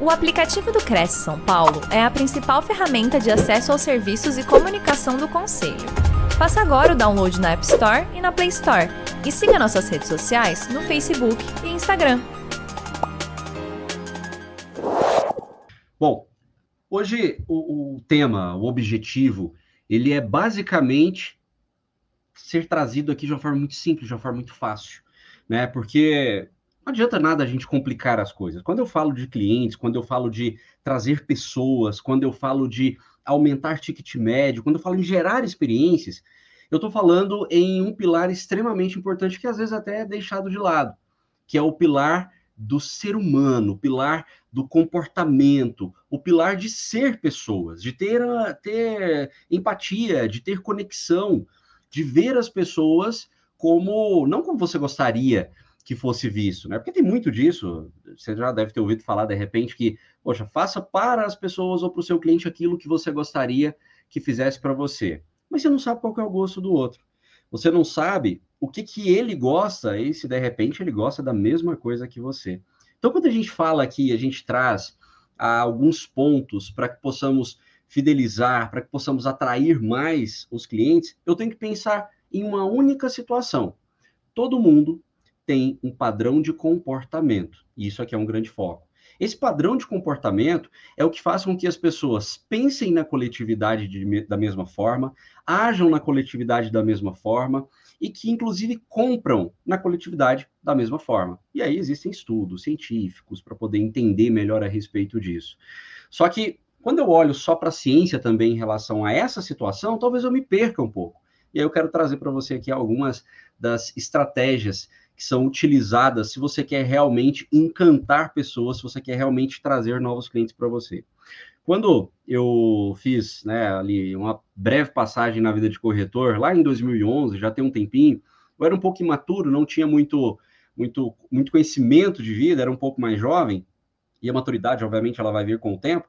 O aplicativo do Cresce São Paulo é a principal ferramenta de acesso aos serviços e comunicação do Conselho. Faça agora o download na App Store e na Play Store. E siga nossas redes sociais no Facebook e Instagram. Bom, hoje o, o tema, o objetivo, ele é basicamente ser trazido aqui de uma forma muito simples, de uma forma muito fácil, né? Porque não adianta nada a gente complicar as coisas. Quando eu falo de clientes, quando eu falo de trazer pessoas, quando eu falo de aumentar ticket médio, quando eu falo em gerar experiências, eu estou falando em um pilar extremamente importante que às vezes até é deixado de lado, que é o pilar do ser humano, o pilar do comportamento, o pilar de ser pessoas, de ter, ter empatia, de ter conexão, de ver as pessoas como, não como você gostaria, que fosse visto, né? Porque tem muito disso, você já deve ter ouvido falar de repente que, poxa, faça para as pessoas ou para o seu cliente aquilo que você gostaria que fizesse para você. Mas você não sabe qual é o gosto do outro. Você não sabe o que, que ele gosta e se de repente ele gosta da mesma coisa que você. Então, quando a gente fala aqui, a gente traz ah, alguns pontos para que possamos fidelizar, para que possamos atrair mais os clientes, eu tenho que pensar em uma única situação. Todo mundo tem um padrão de comportamento. E isso aqui é um grande foco. Esse padrão de comportamento é o que faz com que as pessoas pensem na coletividade de, da mesma forma, ajam na coletividade da mesma forma e que, inclusive, compram na coletividade da mesma forma. E aí existem estudos científicos para poder entender melhor a respeito disso. Só que, quando eu olho só para a ciência também em relação a essa situação, talvez eu me perca um pouco. E aí eu quero trazer para você aqui algumas das estratégias que são utilizadas se você quer realmente encantar pessoas, se você quer realmente trazer novos clientes para você. Quando eu fiz né, ali uma breve passagem na vida de corretor, lá em 2011, já tem um tempinho, eu era um pouco imaturo, não tinha muito, muito, muito conhecimento de vida, era um pouco mais jovem, e a maturidade, obviamente, ela vai vir com o tempo.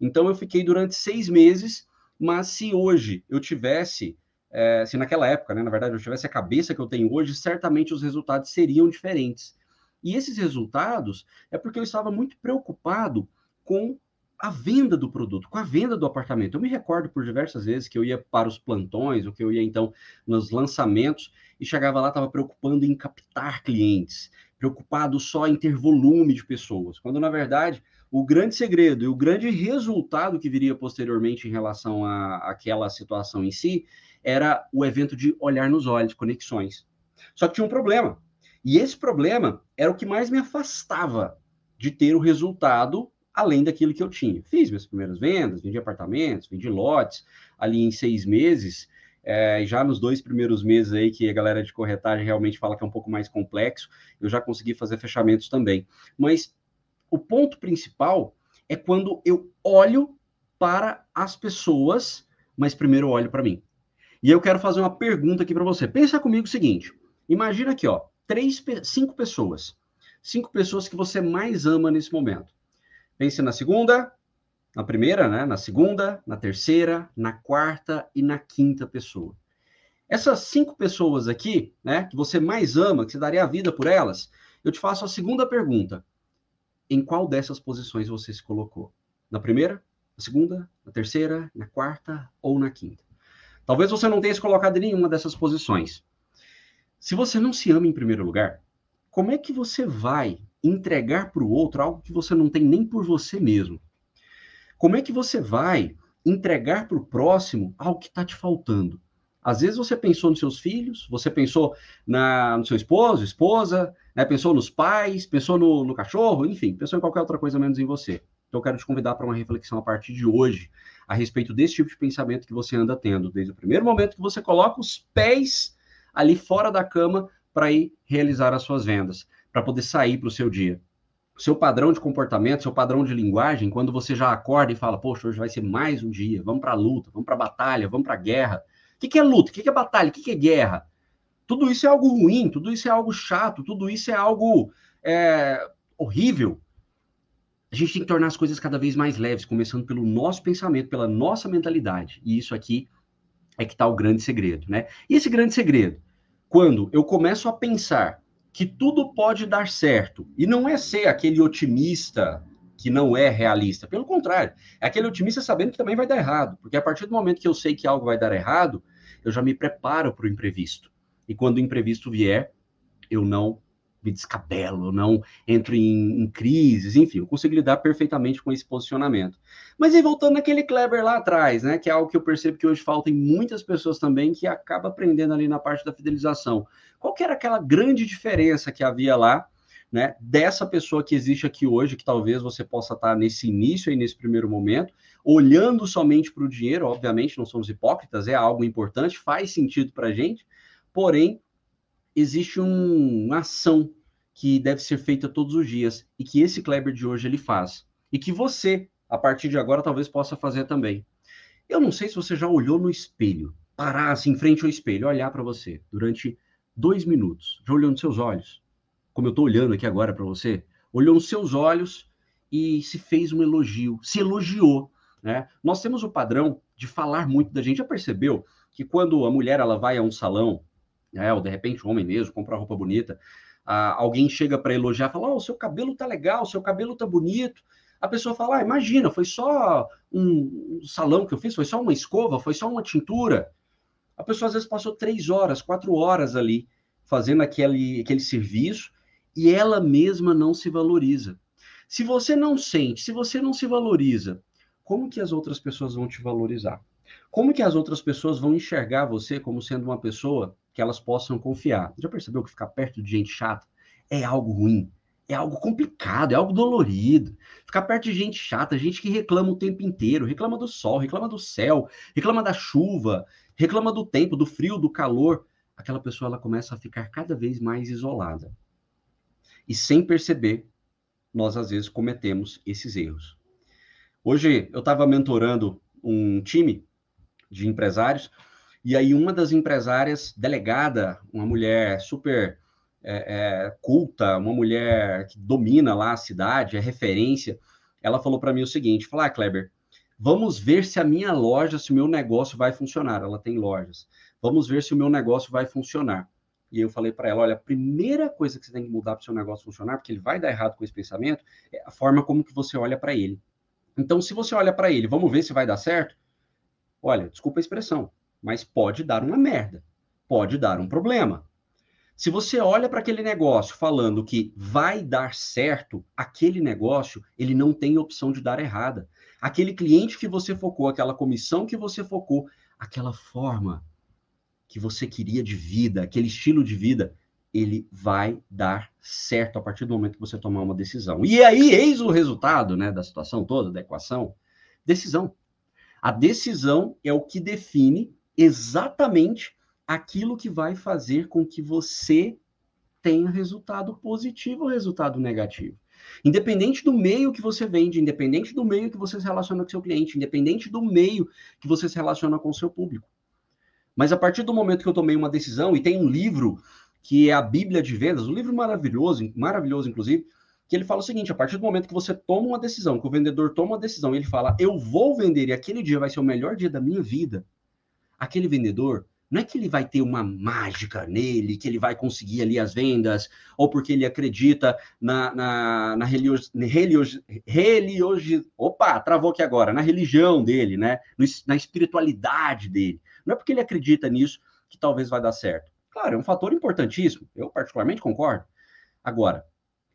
Então, eu fiquei durante seis meses, mas se hoje eu tivesse é, se naquela época, né, na verdade, eu tivesse a cabeça que eu tenho hoje, certamente os resultados seriam diferentes. E esses resultados é porque eu estava muito preocupado com a venda do produto, com a venda do apartamento. Eu me recordo por diversas vezes que eu ia para os plantões, ou que eu ia então nos lançamentos e chegava lá, estava preocupando em captar clientes, preocupado só em ter volume de pessoas, quando na verdade o grande segredo e o grande resultado que viria posteriormente em relação à aquela situação em si era o evento de olhar nos olhos, conexões. Só que tinha um problema. E esse problema era o que mais me afastava de ter o resultado além daquilo que eu tinha. Fiz minhas primeiras vendas, vendi apartamentos, vendi lotes ali em seis meses. É, já nos dois primeiros meses aí que a galera de corretagem realmente fala que é um pouco mais complexo, eu já consegui fazer fechamentos também. Mas o ponto principal é quando eu olho para as pessoas, mas primeiro olho para mim. E eu quero fazer uma pergunta aqui para você. Pensa comigo o seguinte: imagina aqui, ó, três, cinco pessoas. Cinco pessoas que você mais ama nesse momento. Pense na segunda, na primeira, né? Na segunda, na terceira, na quarta e na quinta pessoa. Essas cinco pessoas aqui, né, que você mais ama, que você daria a vida por elas, eu te faço a segunda pergunta. Em qual dessas posições você se colocou? Na primeira, na segunda, na terceira, na quarta ou na quinta? Talvez você não tenha se colocado em nenhuma dessas posições. Se você não se ama em primeiro lugar, como é que você vai entregar para o outro algo que você não tem nem por você mesmo? Como é que você vai entregar para o próximo algo que está te faltando? Às vezes você pensou nos seus filhos, você pensou na, no seu esposo, esposa, né? pensou nos pais, pensou no, no cachorro, enfim, pensou em qualquer outra coisa menos em você. Então, eu quero te convidar para uma reflexão a partir de hoje a respeito desse tipo de pensamento que você anda tendo, desde o primeiro momento que você coloca os pés ali fora da cama para ir realizar as suas vendas, para poder sair para o seu dia. Seu padrão de comportamento, seu padrão de linguagem, quando você já acorda e fala, poxa, hoje vai ser mais um dia, vamos para a luta, vamos para a batalha, vamos para a guerra. O que, que é luta? O que, que é batalha? O que, que é guerra? Tudo isso é algo ruim, tudo isso é algo chato, tudo isso é algo é, horrível a gente tem que tornar as coisas cada vez mais leves, começando pelo nosso pensamento, pela nossa mentalidade. E isso aqui é que está o grande segredo, né? E esse grande segredo, quando eu começo a pensar que tudo pode dar certo, e não é ser aquele otimista que não é realista. Pelo contrário, é aquele otimista sabendo que também vai dar errado. Porque a partir do momento que eu sei que algo vai dar errado, eu já me preparo para o imprevisto. E quando o imprevisto vier, eu não me descabelo, não entro em, em crises, enfim, eu consigo lidar perfeitamente com esse posicionamento. Mas aí voltando naquele Kleber lá atrás, né, que é algo que eu percebo que hoje falta em muitas pessoas também, que acaba aprendendo ali na parte da fidelização. Qual que era aquela grande diferença que havia lá, né, dessa pessoa que existe aqui hoje, que talvez você possa estar nesse início e nesse primeiro momento, olhando somente para o dinheiro, obviamente não somos hipócritas, é algo importante, faz sentido para a gente, porém existe um, uma ação que deve ser feita todos os dias e que esse Kleber de hoje ele faz e que você, a partir de agora, talvez possa fazer também. Eu não sei se você já olhou no espelho, parar assim em frente ao espelho, olhar para você durante dois minutos, já olhou nos seus olhos, como eu estou olhando aqui agora para você, olhou nos seus olhos e se fez um elogio, se elogiou, né? Nós temos o padrão de falar muito da gente. Já percebeu que quando a mulher ela vai a um salão né, ou de repente homem mesmo, compra roupa bonita, ah, alguém chega para elogiar, fala, oh, o seu cabelo tá legal, o seu cabelo tá bonito, a pessoa fala, ah, imagina, foi só um salão que eu fiz, foi só uma escova, foi só uma tintura. A pessoa às vezes passou três horas, quatro horas ali fazendo aquele, aquele serviço e ela mesma não se valoriza. Se você não sente, se você não se valoriza, como que as outras pessoas vão te valorizar? Como que as outras pessoas vão enxergar você como sendo uma pessoa que elas possam confiar. Já percebeu que ficar perto de gente chata é algo ruim? É algo complicado, é algo dolorido. Ficar perto de gente chata, gente que reclama o tempo inteiro, reclama do sol, reclama do céu, reclama da chuva, reclama do tempo, do frio, do calor. Aquela pessoa ela começa a ficar cada vez mais isolada. E sem perceber, nós às vezes cometemos esses erros. Hoje eu estava mentorando um time de empresários e aí uma das empresárias, delegada, uma mulher super é, é, culta, uma mulher que domina lá a cidade, é referência, ela falou para mim o seguinte, falou, ah, Kleber, vamos ver se a minha loja, se o meu negócio vai funcionar. Ela tem lojas. Vamos ver se o meu negócio vai funcionar. E eu falei para ela, olha, a primeira coisa que você tem que mudar para o seu negócio funcionar, porque ele vai dar errado com esse pensamento, é a forma como que você olha para ele. Então, se você olha para ele, vamos ver se vai dar certo. Olha, desculpa a expressão, mas pode dar uma merda, pode dar um problema. Se você olha para aquele negócio falando que vai dar certo, aquele negócio, ele não tem opção de dar errada. Aquele cliente que você focou, aquela comissão que você focou, aquela forma que você queria de vida, aquele estilo de vida, ele vai dar certo a partir do momento que você tomar uma decisão. E aí, eis o resultado, né, da situação toda, da equação. Decisão. A decisão é o que define exatamente aquilo que vai fazer com que você tenha resultado positivo ou resultado negativo. Independente do meio que você vende, independente do meio que você se relaciona com seu cliente, independente do meio que você se relaciona com o seu público. Mas a partir do momento que eu tomei uma decisão, e tem um livro que é a Bíblia de Vendas, um livro maravilhoso, maravilhoso inclusive, que ele fala o seguinte: a partir do momento que você toma uma decisão, que o vendedor toma uma decisão, ele fala, eu vou vender e aquele dia vai ser o melhor dia da minha vida, aquele vendedor, não é que ele vai ter uma mágica nele, que ele vai conseguir ali as vendas, ou porque ele acredita na, na, na religios, opa, travou aqui agora, na religião dele, né? na espiritualidade dele. Não é porque ele acredita nisso que talvez vai dar certo. Claro, é um fator importantíssimo, eu particularmente concordo. Agora,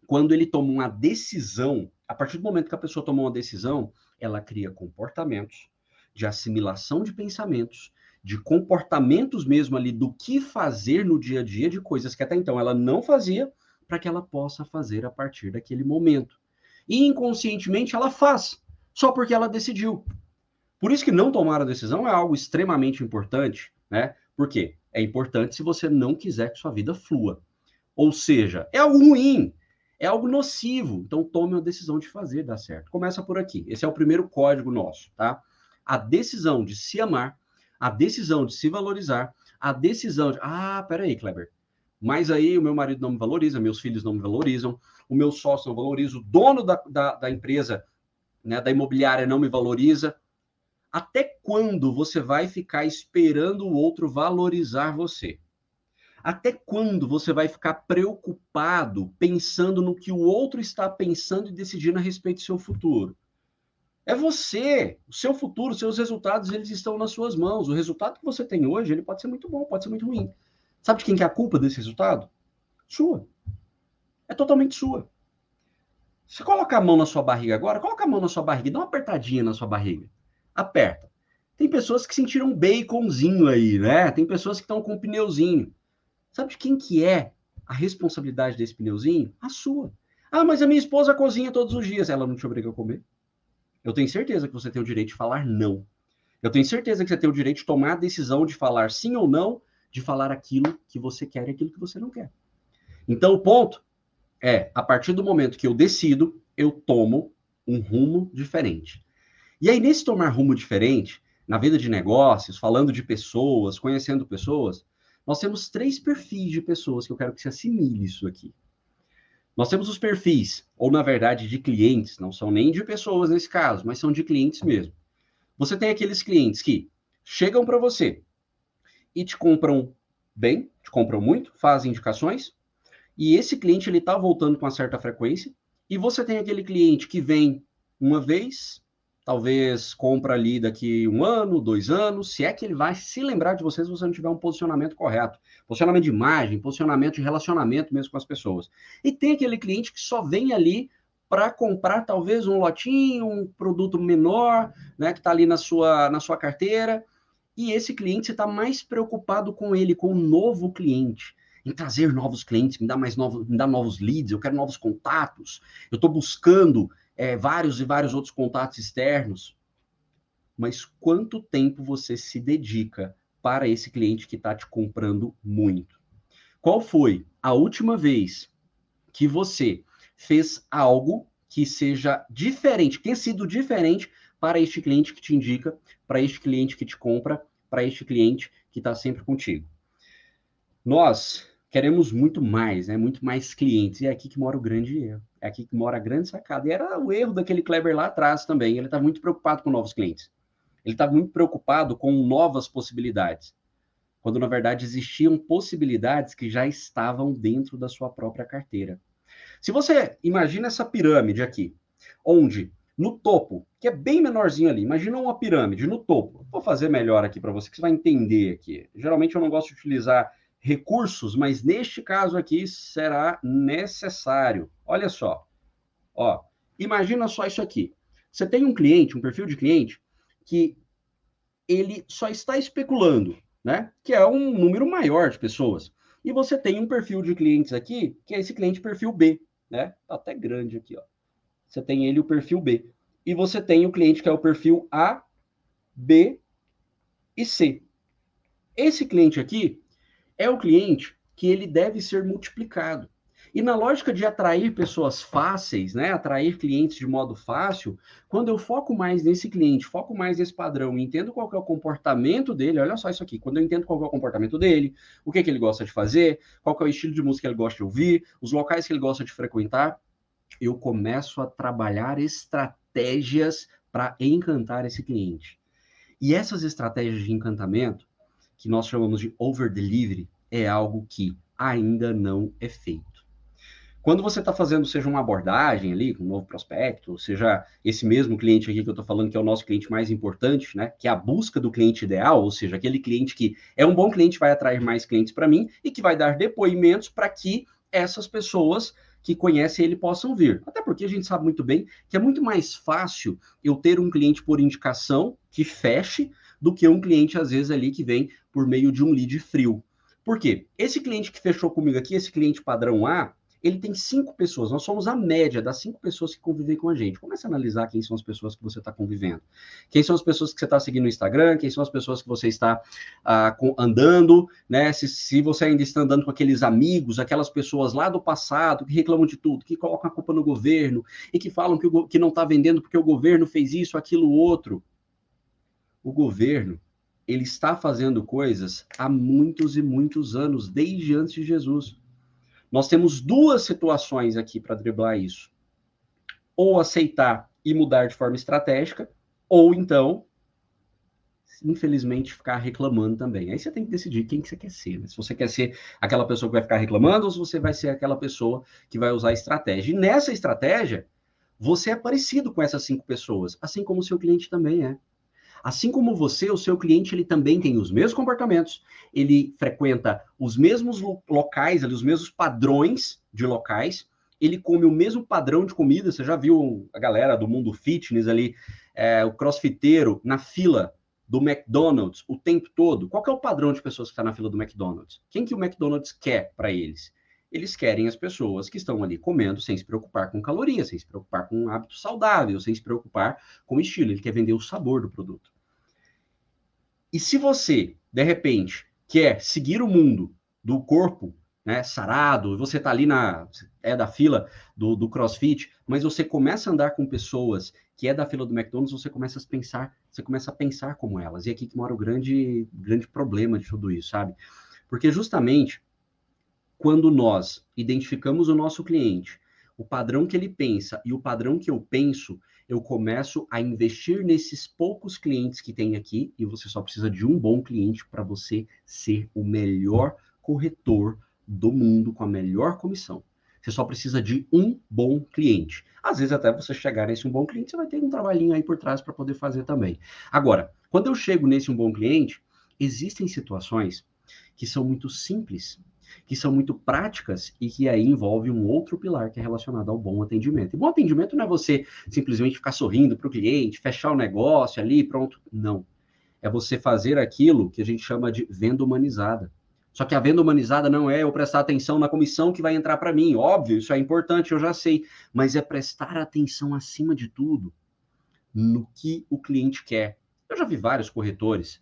quando ele toma uma decisão, a partir do momento que a pessoa toma uma decisão, ela cria comportamentos de assimilação de pensamentos de comportamentos mesmo ali do que fazer no dia a dia, de coisas que até então ela não fazia, para que ela possa fazer a partir daquele momento. E inconscientemente ela faz, só porque ela decidiu. Por isso que não tomar a decisão é algo extremamente importante, né? Por quê? É importante se você não quiser que sua vida flua. Ou seja, é algo ruim, é algo nocivo. Então tome a decisão de fazer dar certo. Começa por aqui. Esse é o primeiro código nosso, tá? A decisão de se amar a decisão de se valorizar, a decisão de, ah, peraí, Kleber, mas aí o meu marido não me valoriza, meus filhos não me valorizam, o meu sócio não valoriza, o dono da, da, da empresa, né, da imobiliária não me valoriza. Até quando você vai ficar esperando o outro valorizar você? Até quando você vai ficar preocupado pensando no que o outro está pensando e decidindo a respeito do seu futuro? É você, o seu futuro, seus resultados, eles estão nas suas mãos. O resultado que você tem hoje, ele pode ser muito bom, pode ser muito ruim. Sabe de quem que é a culpa desse resultado? Sua. É totalmente sua. Você coloca a mão na sua barriga agora, coloca a mão na sua barriga, dá uma apertadinha na sua barriga. Aperta. Tem pessoas que sentiram um baconzinho aí, né? Tem pessoas que estão com um pneuzinho. Sabe de quem que é a responsabilidade desse pneuzinho? A sua. Ah, mas a minha esposa cozinha todos os dias. Ela não te obriga a comer? Eu tenho certeza que você tem o direito de falar não. Eu tenho certeza que você tem o direito de tomar a decisão de falar sim ou não, de falar aquilo que você quer e aquilo que você não quer. Então, o ponto é, a partir do momento que eu decido, eu tomo um rumo diferente. E aí, nesse tomar rumo diferente, na vida de negócios, falando de pessoas, conhecendo pessoas, nós temos três perfis de pessoas que eu quero que se assimile isso aqui. Nós temos os perfis, ou na verdade de clientes, não são nem de pessoas nesse caso, mas são de clientes mesmo. Você tem aqueles clientes que chegam para você e te compram bem, te compram muito, fazem indicações, e esse cliente ele está voltando com uma certa frequência, e você tem aquele cliente que vem uma vez, talvez compra ali daqui um ano, dois anos, se é que ele vai se lembrar de você se você não tiver um posicionamento correto. Posicionamento de imagem, posicionamento de relacionamento mesmo com as pessoas. E tem aquele cliente que só vem ali para comprar talvez um lotinho, um produto menor, né, que está ali na sua, na sua carteira. E esse cliente está mais preocupado com ele, com o novo cliente, em trazer novos clientes, me dar mais novos, me dar novos leads, eu quero novos contatos, eu estou buscando é, vários e vários outros contatos externos, mas quanto tempo você se dedica para esse cliente que está te comprando muito? Qual foi a última vez que você fez algo que seja diferente, que tenha sido diferente para este cliente que te indica, para este cliente que te compra, para este cliente que está sempre contigo? Nós queremos muito mais, né? Muito mais clientes. E é aqui que mora o grande erro. É aqui que mora a grande sacada. E era o erro daquele Kleber lá atrás também. Ele está muito preocupado com novos clientes. Ele está muito preocupado com novas possibilidades. Quando, na verdade, existiam possibilidades que já estavam dentro da sua própria carteira. Se você imagina essa pirâmide aqui, onde no topo, que é bem menorzinho ali, imagina uma pirâmide no topo. Vou fazer melhor aqui para você, que você vai entender aqui. Geralmente eu não gosto de utilizar recursos, mas neste caso aqui será necessário. Olha só, ó, imagina só isso aqui. Você tem um cliente, um perfil de cliente, que ele só está especulando, né? Que é um número maior de pessoas. E você tem um perfil de clientes aqui, que é esse cliente perfil B, né? Tá até grande aqui, ó. Você tem ele o perfil B. E você tem o cliente que é o perfil A, B e C. Esse cliente aqui, é o cliente que ele deve ser multiplicado. E na lógica de atrair pessoas fáceis, né, atrair clientes de modo fácil, quando eu foco mais nesse cliente, foco mais nesse padrão, entendo qual é o comportamento dele, olha só isso aqui, quando eu entendo qual é o comportamento dele, o que, que ele gosta de fazer, qual é o estilo de música que ele gosta de ouvir, os locais que ele gosta de frequentar, eu começo a trabalhar estratégias para encantar esse cliente. E essas estratégias de encantamento, que nós chamamos de over delivery, é algo que ainda não é feito. Quando você está fazendo, seja uma abordagem ali, um novo prospecto, seja esse mesmo cliente aqui que eu estou falando, que é o nosso cliente mais importante, né? Que é a busca do cliente ideal, ou seja, aquele cliente que é um bom cliente, vai atrair mais clientes para mim e que vai dar depoimentos para que essas pessoas que conhecem ele possam vir. Até porque a gente sabe muito bem que é muito mais fácil eu ter um cliente por indicação que feche do que um cliente, às vezes, ali que vem por meio de um lead frio. Por quê? Esse cliente que fechou comigo aqui, esse cliente padrão A, ele tem cinco pessoas. Nós somos a média das cinco pessoas que convivem com a gente. Comece a analisar quem são as pessoas que você está convivendo. Quem são as pessoas que você está seguindo no Instagram, quem são as pessoas que você está ah, andando, né? Se, se você ainda está andando com aqueles amigos, aquelas pessoas lá do passado que reclamam de tudo, que colocam a culpa no governo e que falam que, o, que não está vendendo porque o governo fez isso, aquilo, outro o governo ele está fazendo coisas há muitos e muitos anos, desde antes de Jesus. Nós temos duas situações aqui para driblar isso. Ou aceitar e mudar de forma estratégica, ou então infelizmente, ficar reclamando também. Aí você tem que decidir quem que você quer ser. Né? Se você quer ser aquela pessoa que vai ficar reclamando ou se você vai ser aquela pessoa que vai usar estratégia. E nessa estratégia, você é parecido com essas cinco pessoas, assim como o seu cliente também é. Assim como você, o seu cliente ele também tem os mesmos comportamentos, ele frequenta os mesmos locais, ali, os mesmos padrões de locais, ele come o mesmo padrão de comida. Você já viu a galera do mundo fitness ali, é, o crossfiteiro na fila do McDonald's o tempo todo? Qual é o padrão de pessoas que está na fila do McDonald's? Quem que o McDonald's quer para eles? Eles querem as pessoas que estão ali comendo sem se preocupar com calorias, sem se preocupar com um hábito saudável, sem se preocupar com estilo. Ele quer vender o sabor do produto. E se você, de repente, quer seguir o mundo do corpo né, sarado, você está ali na é da fila do, do CrossFit, mas você começa a andar com pessoas que é da fila do McDonald's, você começa a pensar, você começa a pensar como elas. E é aqui que mora o grande, grande problema de tudo isso, sabe? Porque justamente quando nós identificamos o nosso cliente, o padrão que ele pensa e o padrão que eu penso, eu começo a investir nesses poucos clientes que tem aqui, e você só precisa de um bom cliente para você ser o melhor corretor do mundo com a melhor comissão. Você só precisa de um bom cliente. Às vezes, até você chegar nesse um bom cliente, você vai ter um trabalhinho aí por trás para poder fazer também. Agora, quando eu chego nesse um bom cliente, existem situações que são muito simples que são muito práticas e que aí envolve um outro pilar que é relacionado ao bom atendimento. E bom atendimento não é você simplesmente ficar sorrindo para o cliente, fechar o negócio ali, pronto. Não. É você fazer aquilo que a gente chama de venda humanizada. Só que a venda humanizada não é eu prestar atenção na comissão que vai entrar para mim. Óbvio, isso é importante, eu já sei. Mas é prestar atenção, acima de tudo, no que o cliente quer. Eu já vi vários corretores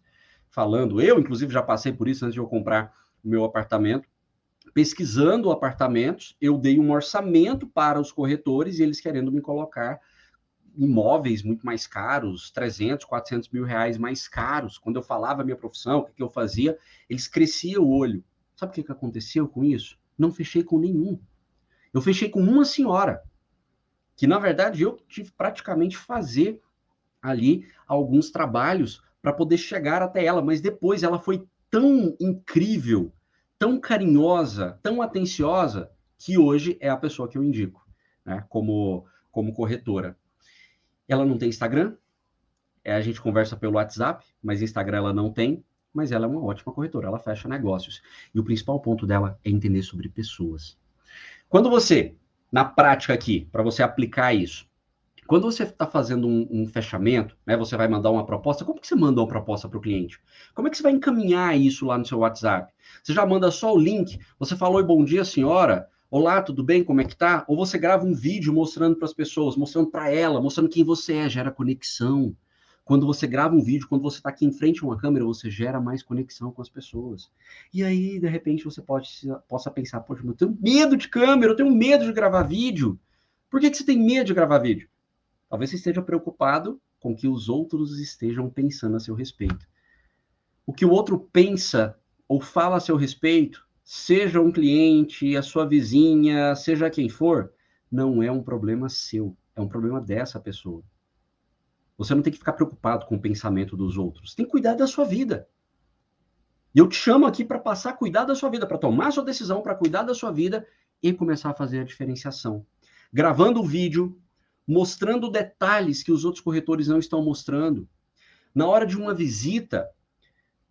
falando, eu, inclusive, já passei por isso antes de eu comprar o meu apartamento pesquisando apartamentos, eu dei um orçamento para os corretores e eles querendo me colocar imóveis muito mais caros, 300, 400 mil reais mais caros. Quando eu falava a minha profissão, o que, eu fazia, eles cresciam o olho. Sabe o que, que aconteceu com isso? Não fechei com nenhum. Eu fechei com uma senhora, que na verdade eu tive praticamente fazer ali alguns trabalhos para poder chegar até ela, mas depois ela foi tão incrível tão carinhosa, tão atenciosa, que hoje é a pessoa que eu indico, né, como, como corretora. Ela não tem Instagram, é, a gente conversa pelo WhatsApp, mas Instagram ela não tem, mas ela é uma ótima corretora, ela fecha negócios. E o principal ponto dela é entender sobre pessoas. Quando você, na prática aqui, para você aplicar isso, quando você está fazendo um, um, fechamento, né, você vai mandar uma proposta, como que você manda uma proposta para o cliente? Como é que você vai encaminhar isso lá no seu WhatsApp? Você já manda só o link, você falou bom dia, senhora, olá, tudo bem, como é que tá? Ou você grava um vídeo mostrando para as pessoas, mostrando para ela, mostrando quem você é, gera conexão. Quando você grava um vídeo, quando você está aqui em frente a uma câmera, você gera mais conexão com as pessoas. E aí, de repente, você pode, possa pensar, poxa, eu tenho medo de câmera, eu tenho medo de gravar vídeo. Por que, que você tem medo de gravar vídeo? Talvez você esteja preocupado com o que os outros estejam pensando a seu respeito. O que o outro pensa ou fala a seu respeito, seja um cliente, a sua vizinha, seja quem for, não é um problema seu, é um problema dessa pessoa. Você não tem que ficar preocupado com o pensamento dos outros, tem que cuidar da sua vida. E eu te chamo aqui para passar a cuidar da sua vida, para tomar sua decisão, para cuidar da sua vida e começar a fazer a diferenciação. Gravando o vídeo, mostrando detalhes que os outros corretores não estão mostrando. Na hora de uma visita,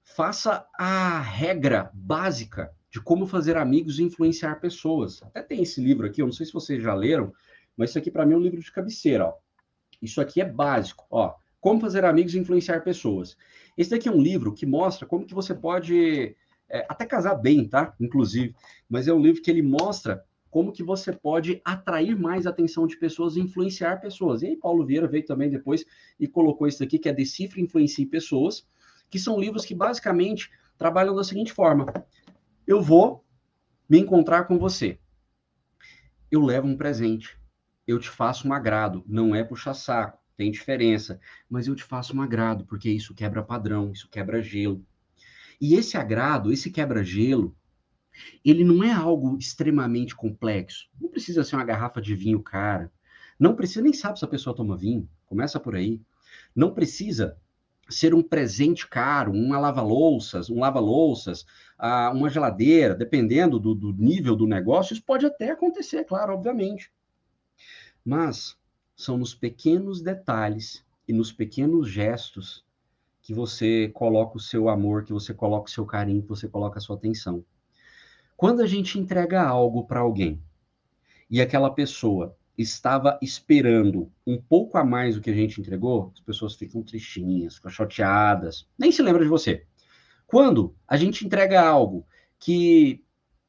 faça a regra básica de como fazer amigos e influenciar pessoas. Até tem esse livro aqui, eu não sei se vocês já leram, mas isso aqui para mim é um livro de cabeceira. Ó. Isso aqui é básico. Ó. Como fazer amigos e influenciar pessoas. Esse daqui é um livro que mostra como que você pode é, até casar bem, tá? Inclusive. Mas é um livro que ele mostra como que você pode atrair mais atenção de pessoas e influenciar pessoas. E aí Paulo Vieira veio também depois e colocou isso aqui, que é Decifre, Influencie Pessoas, que são livros que basicamente trabalham da seguinte forma. Eu vou me encontrar com você. Eu levo um presente. Eu te faço um agrado. Não é puxar saco, tem diferença. Mas eu te faço um agrado, porque isso quebra padrão, isso quebra gelo. E esse agrado, esse quebra-gelo, ele não é algo extremamente complexo. Não precisa ser uma garrafa de vinho cara. Não precisa, nem sabe se a pessoa toma vinho. Começa por aí. Não precisa ser um presente caro, uma lava-louças, um lava-louças, uma geladeira, dependendo do, do nível do negócio, isso pode até acontecer, claro, obviamente. Mas são nos pequenos detalhes e nos pequenos gestos que você coloca o seu amor, que você coloca o seu carinho, que você coloca a sua atenção. Quando a gente entrega algo para alguém e aquela pessoa estava esperando um pouco a mais do que a gente entregou, as pessoas ficam tristinhas, ficam chateadas, nem se lembra de você. Quando a gente entrega algo que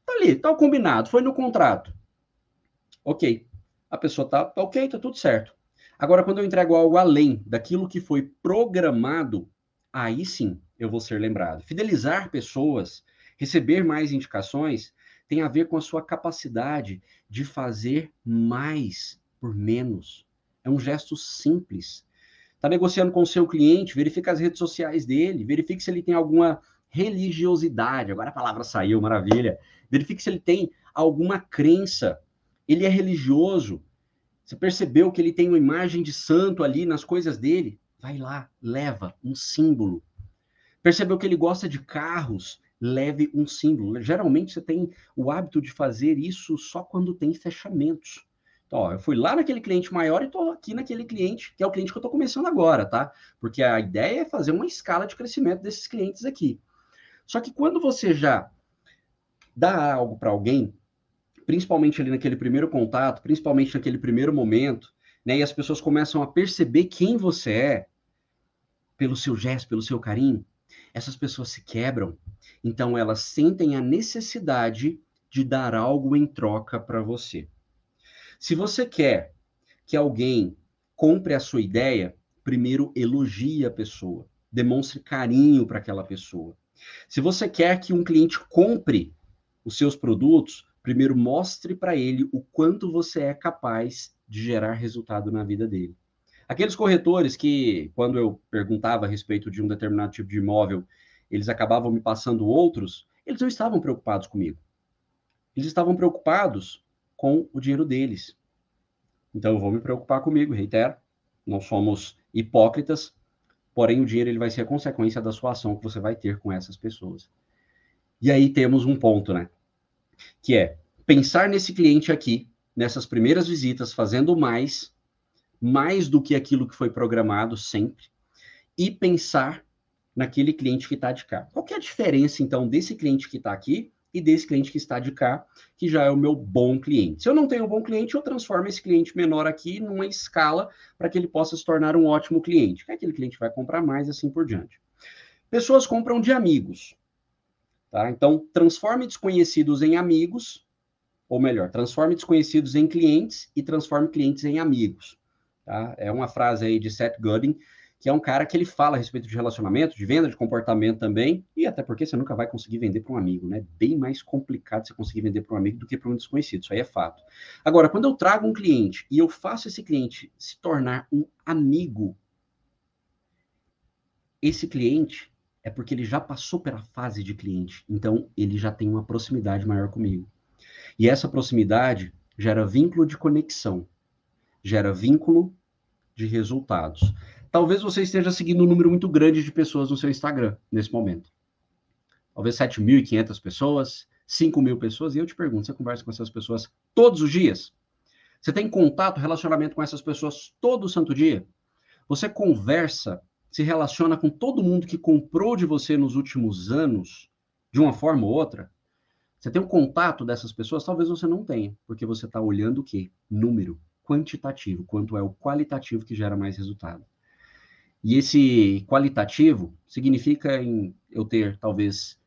tá ali, tá combinado, foi no contrato. OK. A pessoa tá, tá OK, tá tudo certo. Agora quando eu entrego algo além daquilo que foi programado, aí sim eu vou ser lembrado. Fidelizar pessoas, receber mais indicações, tem a ver com a sua capacidade de fazer mais por menos. É um gesto simples. Está negociando com o seu cliente, verifica as redes sociais dele, verifique se ele tem alguma religiosidade. Agora a palavra saiu, maravilha. Verifique se ele tem alguma crença. Ele é religioso. Você percebeu que ele tem uma imagem de santo ali nas coisas dele? Vai lá, leva um símbolo. Percebeu que ele gosta de carros? Leve um símbolo. Geralmente você tem o hábito de fazer isso só quando tem fechamentos. Então, ó, eu fui lá naquele cliente maior e estou aqui naquele cliente, que é o cliente que eu estou começando agora, tá? Porque a ideia é fazer uma escala de crescimento desses clientes aqui. Só que quando você já dá algo para alguém, principalmente ali naquele primeiro contato, principalmente naquele primeiro momento, né, e as pessoas começam a perceber quem você é pelo seu gesto, pelo seu carinho, essas pessoas se quebram, então elas sentem a necessidade de dar algo em troca para você. Se você quer que alguém compre a sua ideia, primeiro elogie a pessoa, demonstre carinho para aquela pessoa. Se você quer que um cliente compre os seus produtos, primeiro mostre para ele o quanto você é capaz de gerar resultado na vida dele. Aqueles corretores que, quando eu perguntava a respeito de um determinado tipo de imóvel, eles acabavam me passando outros, eles não estavam preocupados comigo. Eles estavam preocupados com o dinheiro deles. Então eu vou me preocupar comigo, reitero, não somos hipócritas, porém o dinheiro ele vai ser a consequência da sua ação que você vai ter com essas pessoas. E aí temos um ponto, né? Que é pensar nesse cliente aqui, nessas primeiras visitas, fazendo mais mais do que aquilo que foi programado sempre, e pensar naquele cliente que está de cá. Qual é a diferença, então, desse cliente que está aqui e desse cliente que está de cá, que já é o meu bom cliente? Se eu não tenho um bom cliente, eu transformo esse cliente menor aqui numa escala para que ele possa se tornar um ótimo cliente. Que aquele cliente vai comprar mais, assim por diante. Pessoas compram de amigos. Tá? Então, transforme desconhecidos em amigos, ou melhor, transforme desconhecidos em clientes e transforme clientes em amigos. Tá? É uma frase aí de Seth Godin, que é um cara que ele fala a respeito de relacionamento, de venda, de comportamento também, e até porque você nunca vai conseguir vender para um amigo, né? Bem mais complicado você conseguir vender para um amigo do que para um desconhecido, isso aí é fato. Agora, quando eu trago um cliente e eu faço esse cliente se tornar um amigo, esse cliente é porque ele já passou pela fase de cliente, então ele já tem uma proximidade maior comigo. E essa proximidade gera vínculo de conexão, gera vínculo de resultados. Talvez você esteja seguindo um número muito grande de pessoas no seu Instagram nesse momento. Talvez 7.500 pessoas, 5 mil pessoas, e eu te pergunto, você conversa com essas pessoas todos os dias? Você tem contato, relacionamento com essas pessoas todo santo dia? Você conversa, se relaciona com todo mundo que comprou de você nos últimos anos, de uma forma ou outra? Você tem um contato dessas pessoas? Talvez você não tenha, porque você está olhando o quê? Número quantitativo, quanto é o qualitativo que gera mais resultado. E esse qualitativo significa em eu ter, talvez,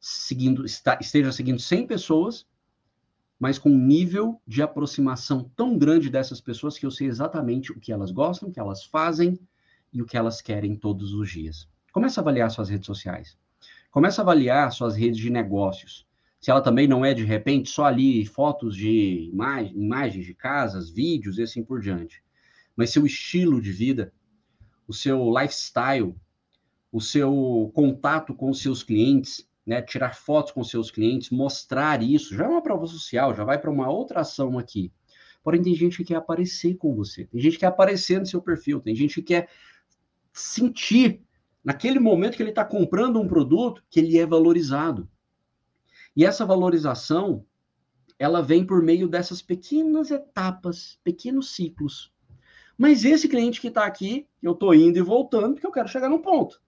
seguindo, está, esteja seguindo 100 pessoas, mas com um nível de aproximação tão grande dessas pessoas que eu sei exatamente o que elas gostam, o que elas fazem e o que elas querem todos os dias. Começa a avaliar suas redes sociais. Começa a avaliar suas redes de negócios se ela também não é, de repente, só ali fotos de imag imagens de casas, vídeos e assim por diante. Mas seu estilo de vida, o seu lifestyle, o seu contato com os seus clientes, né, tirar fotos com seus clientes, mostrar isso, já é uma prova social, já vai para uma outra ação aqui. Porém, tem gente que quer aparecer com você, tem gente que quer aparecer no seu perfil, tem gente que quer sentir naquele momento que ele está comprando um produto, que ele é valorizado. E essa valorização, ela vem por meio dessas pequenas etapas, pequenos ciclos. Mas esse cliente que está aqui, eu estou indo e voltando, porque eu quero chegar no ponto.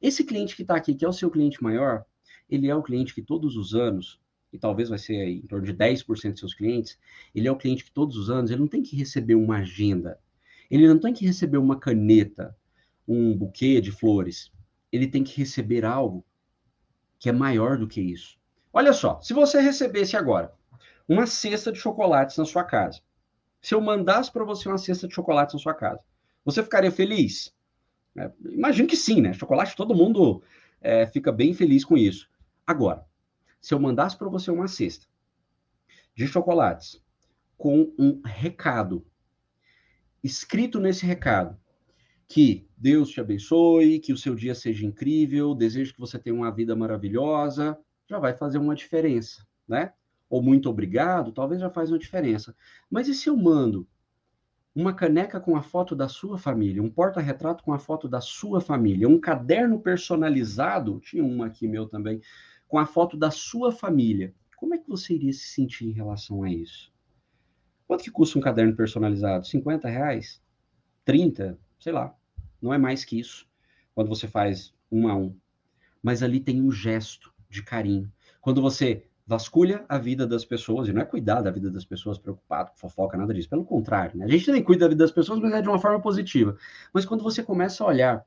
Esse cliente que está aqui, que é o seu cliente maior, ele é o cliente que todos os anos, e talvez vai ser em torno de 10% dos seus clientes, ele é o cliente que todos os anos, ele não tem que receber uma agenda, ele não tem que receber uma caneta, um buquê de flores, ele tem que receber algo que é maior do que isso. Olha só, se você recebesse agora uma cesta de chocolates na sua casa, se eu mandasse para você uma cesta de chocolates na sua casa, você ficaria feliz? É, imagino que sim, né? Chocolate, todo mundo é, fica bem feliz com isso. Agora, se eu mandasse para você uma cesta de chocolates com um recado, escrito nesse recado, que Deus te abençoe, que o seu dia seja incrível, desejo que você tenha uma vida maravilhosa, já vai fazer uma diferença, né? Ou muito obrigado, talvez já faz uma diferença. Mas e se eu mando uma caneca com a foto da sua família, um porta-retrato com a foto da sua família, um caderno personalizado, tinha um aqui meu também, com a foto da sua família. Como é que você iria se sentir em relação a isso? Quanto que custa um caderno personalizado? 50 reais? 30? Sei lá. Não é mais que isso. Quando você faz um a um. Mas ali tem um gesto de carinho. Quando você vasculha a vida das pessoas, e não é cuidar da vida das pessoas preocupado com fofoca, nada disso. Pelo contrário, né? a gente também cuida da vida das pessoas, mas é de uma forma positiva. Mas quando você começa a olhar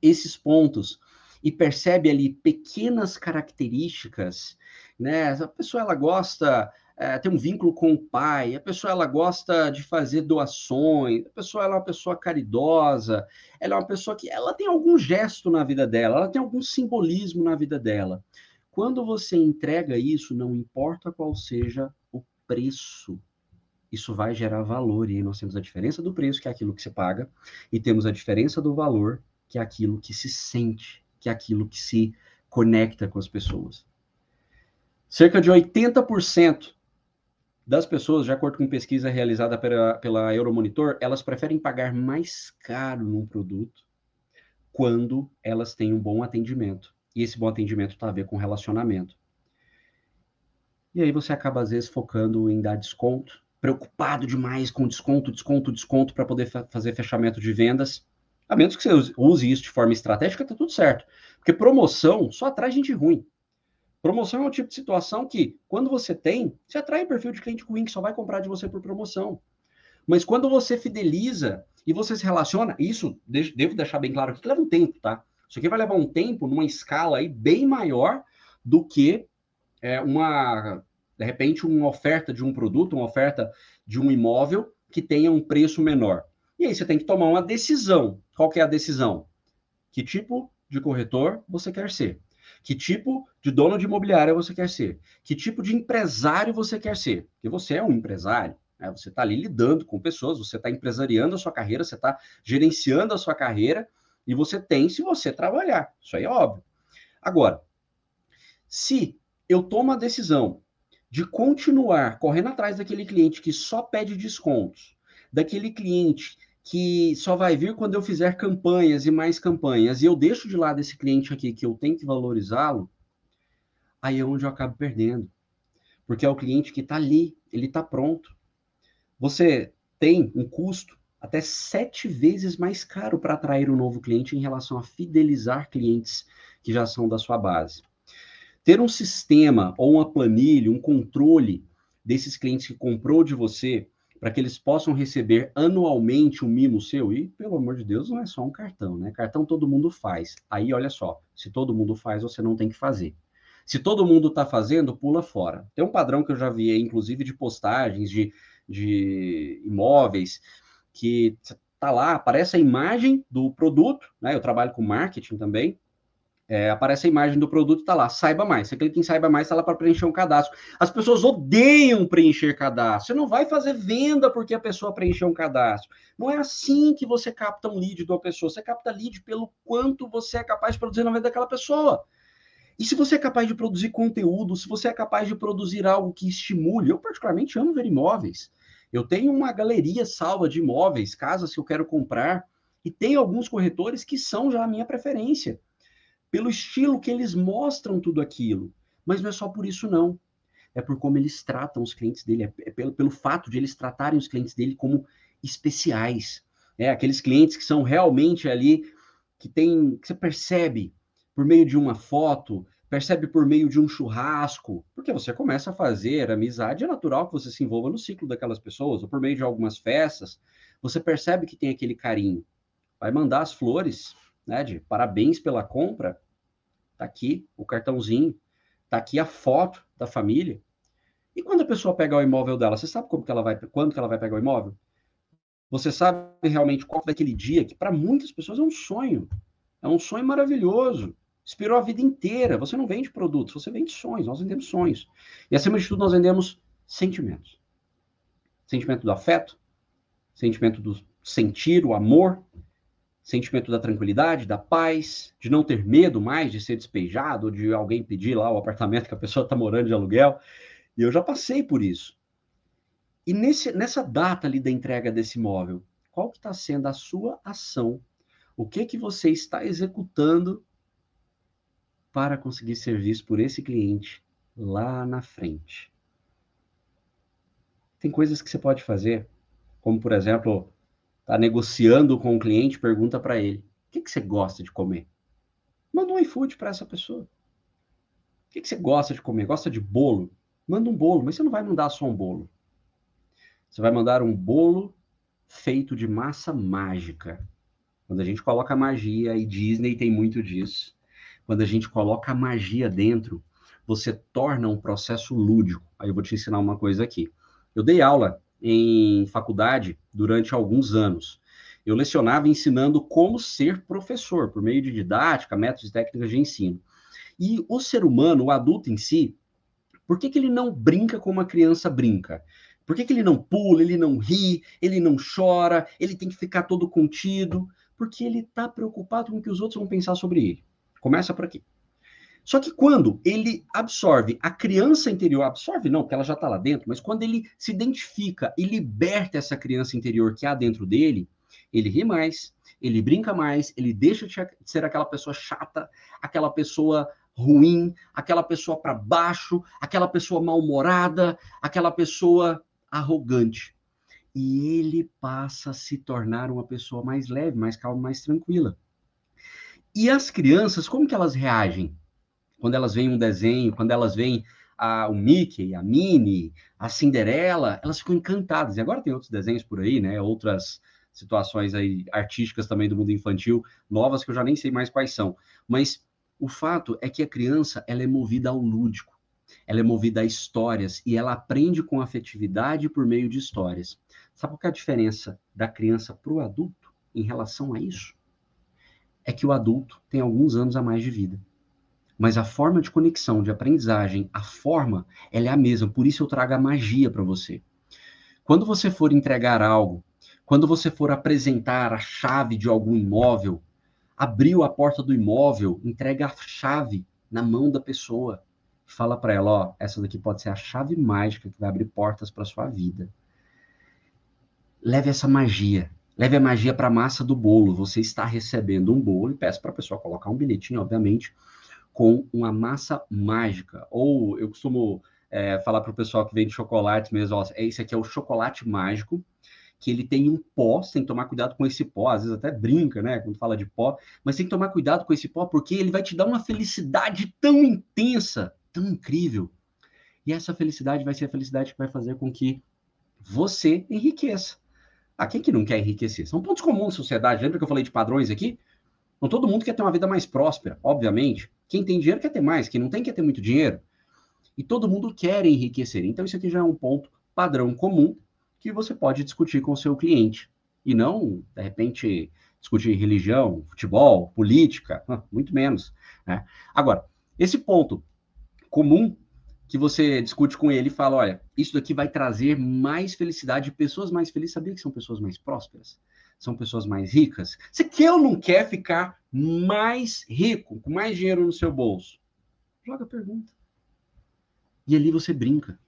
esses pontos e percebe ali pequenas características, né? A pessoa ela gosta é, tem um vínculo com o pai, a pessoa ela gosta de fazer doações, a pessoa ela é uma pessoa caridosa, ela é uma pessoa que ela tem algum gesto na vida dela, ela tem algum simbolismo na vida dela. Quando você entrega isso, não importa qual seja o preço, isso vai gerar valor. E aí nós temos a diferença do preço, que é aquilo que você paga, e temos a diferença do valor, que é aquilo que se sente, que é aquilo que se conecta com as pessoas. Cerca de 80% das pessoas, de acordo com pesquisa realizada pela, pela Euromonitor, elas preferem pagar mais caro num produto quando elas têm um bom atendimento. E esse bom atendimento está a ver com relacionamento. E aí você acaba, às vezes, focando em dar desconto, preocupado demais com desconto, desconto, desconto para poder fa fazer fechamento de vendas. A menos que você use isso de forma estratégica, tá tudo certo. Porque promoção só atrai gente ruim. Promoção é um tipo de situação que, quando você tem, você atrai um perfil de cliente ruim que só vai comprar de você por promoção. Mas quando você fideliza e você se relaciona, isso devo deixar bem claro que leva um tempo, tá? Isso aqui vai levar um tempo numa escala aí bem maior do que é, uma, de repente, uma oferta de um produto, uma oferta de um imóvel que tenha um preço menor. E aí você tem que tomar uma decisão. Qual que é a decisão? Que tipo de corretor você quer ser? Que tipo de dono de imobiliária você quer ser? Que tipo de empresário você quer ser? Porque você é um empresário. Né? Você está ali lidando com pessoas, você está empresariando a sua carreira, você está gerenciando a sua carreira e você tem se você trabalhar. Isso aí é óbvio. Agora, se eu tomo a decisão de continuar correndo atrás daquele cliente que só pede descontos, daquele cliente que só vai vir quando eu fizer campanhas e mais campanhas, e eu deixo de lado esse cliente aqui que eu tenho que valorizá-lo, aí é onde eu acabo perdendo. Porque é o cliente que está ali, ele está pronto. Você tem um custo até sete vezes mais caro para atrair um novo cliente em relação a fidelizar clientes que já são da sua base. Ter um sistema ou uma planilha, um controle desses clientes que comprou de você, para que eles possam receber anualmente um mimo seu, e pelo amor de Deus, não é só um cartão, né? Cartão todo mundo faz. Aí, olha só, se todo mundo faz, você não tem que fazer. Se todo mundo está fazendo, pula fora. Tem um padrão que eu já vi, inclusive, de postagens de, de imóveis, que tá lá, aparece a imagem do produto, né? Eu trabalho com marketing também. É, aparece a imagem do produto, tá lá, saiba mais. Você clica em saiba mais, tá lá para preencher um cadastro. As pessoas odeiam preencher cadastro. Você não vai fazer venda porque a pessoa preencheu um cadastro. Não é assim que você capta um lead de uma pessoa. Você capta lead pelo quanto você é capaz de produzir na vida daquela pessoa. E se você é capaz de produzir conteúdo, se você é capaz de produzir algo que estimule, eu particularmente amo ver imóveis. Eu tenho uma galeria salva de imóveis, casas que eu quero comprar, E tem alguns corretores que são já a minha preferência, pelo estilo que eles mostram tudo aquilo. Mas não é só por isso, não. É por como eles tratam os clientes dele, é pelo, pelo fato de eles tratarem os clientes dele como especiais. É, aqueles clientes que são realmente ali, que tem, que você percebe por meio de uma foto, percebe por meio de um churrasco, porque você começa a fazer amizade, é natural que você se envolva no ciclo daquelas pessoas, ou por meio de algumas festas, você percebe que tem aquele carinho. Vai mandar as flores, né, de parabéns pela compra, tá aqui o cartãozinho, tá aqui a foto da família. E quando a pessoa pegar o imóvel dela, você sabe como que ela vai, quando que ela vai pegar o imóvel? Você sabe realmente qual é aquele dia que para muitas pessoas é um sonho. É um sonho maravilhoso. Esperou a vida inteira. Você não vende produtos, você vende sonhos. Nós vendemos sonhos. E acima de tudo, nós vendemos sentimentos. Sentimento do afeto, sentimento do sentir, o amor, sentimento da tranquilidade, da paz, de não ter medo mais de ser despejado, de alguém pedir lá o apartamento que a pessoa está morando de aluguel. E eu já passei por isso. E nesse, nessa data ali da entrega desse imóvel, qual que está sendo a sua ação o que que você está executando para conseguir serviço por esse cliente lá na frente? Tem coisas que você pode fazer, como por exemplo, tá negociando com o um cliente, pergunta para ele: "O que que você gosta de comer?" Manda um iFood para essa pessoa. O que, que você gosta de comer? Gosta de bolo? Manda um bolo, mas você não vai mandar só um bolo. Você vai mandar um bolo feito de massa mágica. Quando a gente coloca magia, e Disney tem muito disso, quando a gente coloca magia dentro, você torna um processo lúdico. Aí eu vou te ensinar uma coisa aqui. Eu dei aula em faculdade durante alguns anos. Eu lecionava ensinando como ser professor, por meio de didática, métodos e técnicas de ensino. E o ser humano, o adulto em si, por que, que ele não brinca como uma criança brinca? Por que, que ele não pula, ele não ri, ele não chora, ele tem que ficar todo contido? porque ele está preocupado com o que os outros vão pensar sobre ele. Começa por aqui. Só que quando ele absorve a criança interior, absorve não, porque ela já está lá dentro, mas quando ele se identifica e liberta essa criança interior que há dentro dele, ele ri mais, ele brinca mais, ele deixa de ser aquela pessoa chata, aquela pessoa ruim, aquela pessoa para baixo, aquela pessoa mal-humorada, aquela pessoa arrogante e ele passa a se tornar uma pessoa mais leve, mais calma, mais tranquila. E as crianças, como que elas reagem? Quando elas veem um desenho, quando elas veem a, o Mickey, a Minnie, a Cinderela, elas ficam encantadas. E agora tem outros desenhos por aí, né? Outras situações aí artísticas também do mundo infantil, novas que eu já nem sei mais quais são. Mas o fato é que a criança, ela é movida ao lúdico. Ela é movida a histórias e ela aprende com afetividade por meio de histórias. Sabe qual é a diferença da criança para o adulto em relação a isso? É que o adulto tem alguns anos a mais de vida. Mas a forma de conexão, de aprendizagem, a forma, ela é a mesma. Por isso eu trago a magia para você. Quando você for entregar algo, quando você for apresentar a chave de algum imóvel, abriu a porta do imóvel, entrega a chave na mão da pessoa. Fala para ela, ó, essa daqui pode ser a chave mágica que vai abrir portas para sua vida leve essa magia. Leve a magia para a massa do bolo. Você está recebendo um bolo e peço para a pessoa colocar um bilhetinho, obviamente, com uma massa mágica. Ou eu costumo é, falar para o pessoal que vende chocolate mesmo, ó, esse aqui é o chocolate mágico, que ele tem um pó, você tem que tomar cuidado com esse pó, às vezes até brinca, né, quando fala de pó, mas tem que tomar cuidado com esse pó, porque ele vai te dar uma felicidade tão intensa, tão incrível. E essa felicidade vai ser a felicidade que vai fazer com que você enriqueça. A quem que não quer enriquecer? São pontos comuns da sociedade. Lembra que eu falei de padrões aqui? Então, todo mundo quer ter uma vida mais próspera, obviamente. Quem tem dinheiro quer ter mais, quem não tem quer ter muito dinheiro. E todo mundo quer enriquecer. Então, isso aqui já é um ponto padrão comum que você pode discutir com o seu cliente. E não, de repente, discutir religião, futebol, política, muito menos. Né? Agora, esse ponto comum que você discute com ele e fala: olha, isso daqui vai trazer mais felicidade, pessoas mais felizes. Sabia que são pessoas mais prósperas? São pessoas mais ricas? Você quer ou não quer ficar mais rico, com mais dinheiro no seu bolso? Joga a pergunta. E ali você brinca.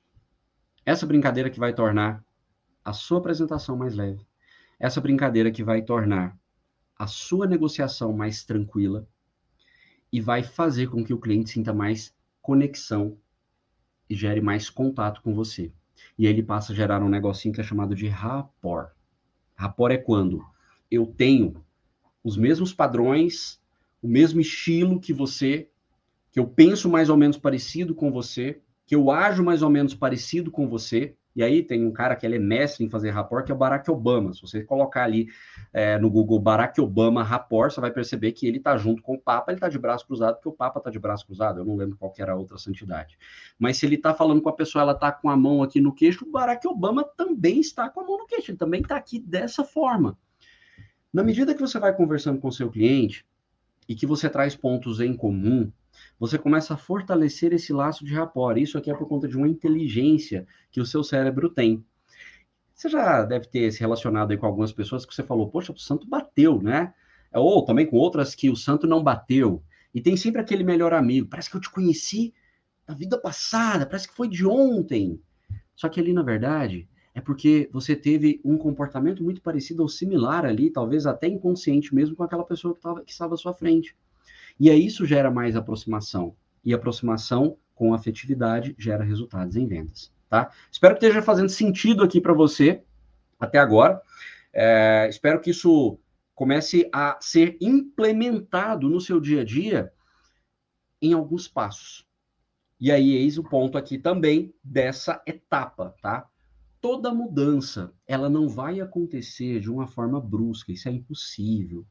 Essa brincadeira que vai tornar a sua apresentação mais leve. Essa brincadeira que vai tornar a sua negociação mais tranquila e vai fazer com que o cliente sinta mais conexão e gere mais contato com você. E aí ele passa a gerar um negocinho que é chamado de rapport. Rapport é quando eu tenho os mesmos padrões, o mesmo estilo que você, que eu penso mais ou menos parecido com você, que eu ajo mais ou menos parecido com você, e aí tem um cara que ele é mestre em fazer rapport, que é o Barack Obama. Se você colocar ali é, no Google Barack Obama rapport, você vai perceber que ele está junto com o Papa, ele está de braço cruzado, porque o Papa está de braço cruzado. Eu não lembro qual era a outra santidade. Mas se ele está falando com a pessoa, ela está com a mão aqui no queixo, o Barack Obama também está com a mão no queixo, ele também está aqui dessa forma. Na medida que você vai conversando com o seu cliente e que você traz pontos em comum, você começa a fortalecer esse laço de rapport. Isso aqui é por conta de uma inteligência que o seu cérebro tem. Você já deve ter se relacionado aí com algumas pessoas que você falou, poxa, o santo bateu, né? Ou também com outras que o santo não bateu. E tem sempre aquele melhor amigo. Parece que eu te conheci na vida passada, parece que foi de ontem. Só que ali, na verdade, é porque você teve um comportamento muito parecido ou similar ali, talvez até inconsciente mesmo, com aquela pessoa que, tava, que estava à sua frente. E aí isso gera mais aproximação. E aproximação com afetividade gera resultados em vendas, tá? Espero que esteja fazendo sentido aqui para você até agora. É, espero que isso comece a ser implementado no seu dia a dia em alguns passos. E aí, eis o ponto aqui também dessa etapa, tá? Toda mudança, ela não vai acontecer de uma forma brusca, isso é impossível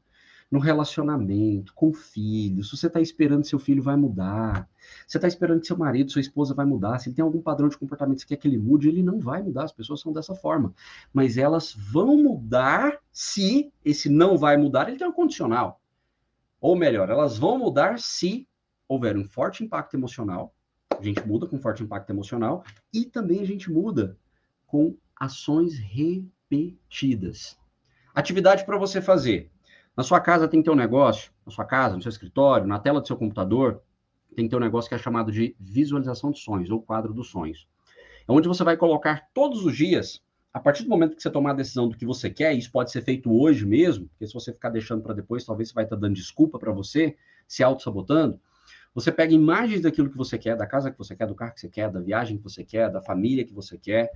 no relacionamento, com filhos, se você está esperando seu filho vai mudar, você está esperando que seu marido, sua esposa vai mudar, se ele tem algum padrão de comportamento que você quer que ele mude, ele não vai mudar, as pessoas são dessa forma. Mas elas vão mudar se esse não vai mudar, ele tem um condicional. Ou melhor, elas vão mudar se houver um forte impacto emocional, a gente muda com forte impacto emocional, e também a gente muda com ações repetidas. Atividade para você fazer. Na sua casa tem que ter um negócio, na sua casa, no seu escritório, na tela do seu computador, tem que ter um negócio que é chamado de visualização de sonhos, ou quadro dos sonhos. É onde você vai colocar todos os dias, a partir do momento que você tomar a decisão do que você quer, isso pode ser feito hoje mesmo, porque se você ficar deixando para depois, talvez você vai estar dando desculpa para você, se auto-sabotando. Você pega imagens daquilo que você quer, da casa que você quer, do carro que você quer, da viagem que você quer, da família que você quer,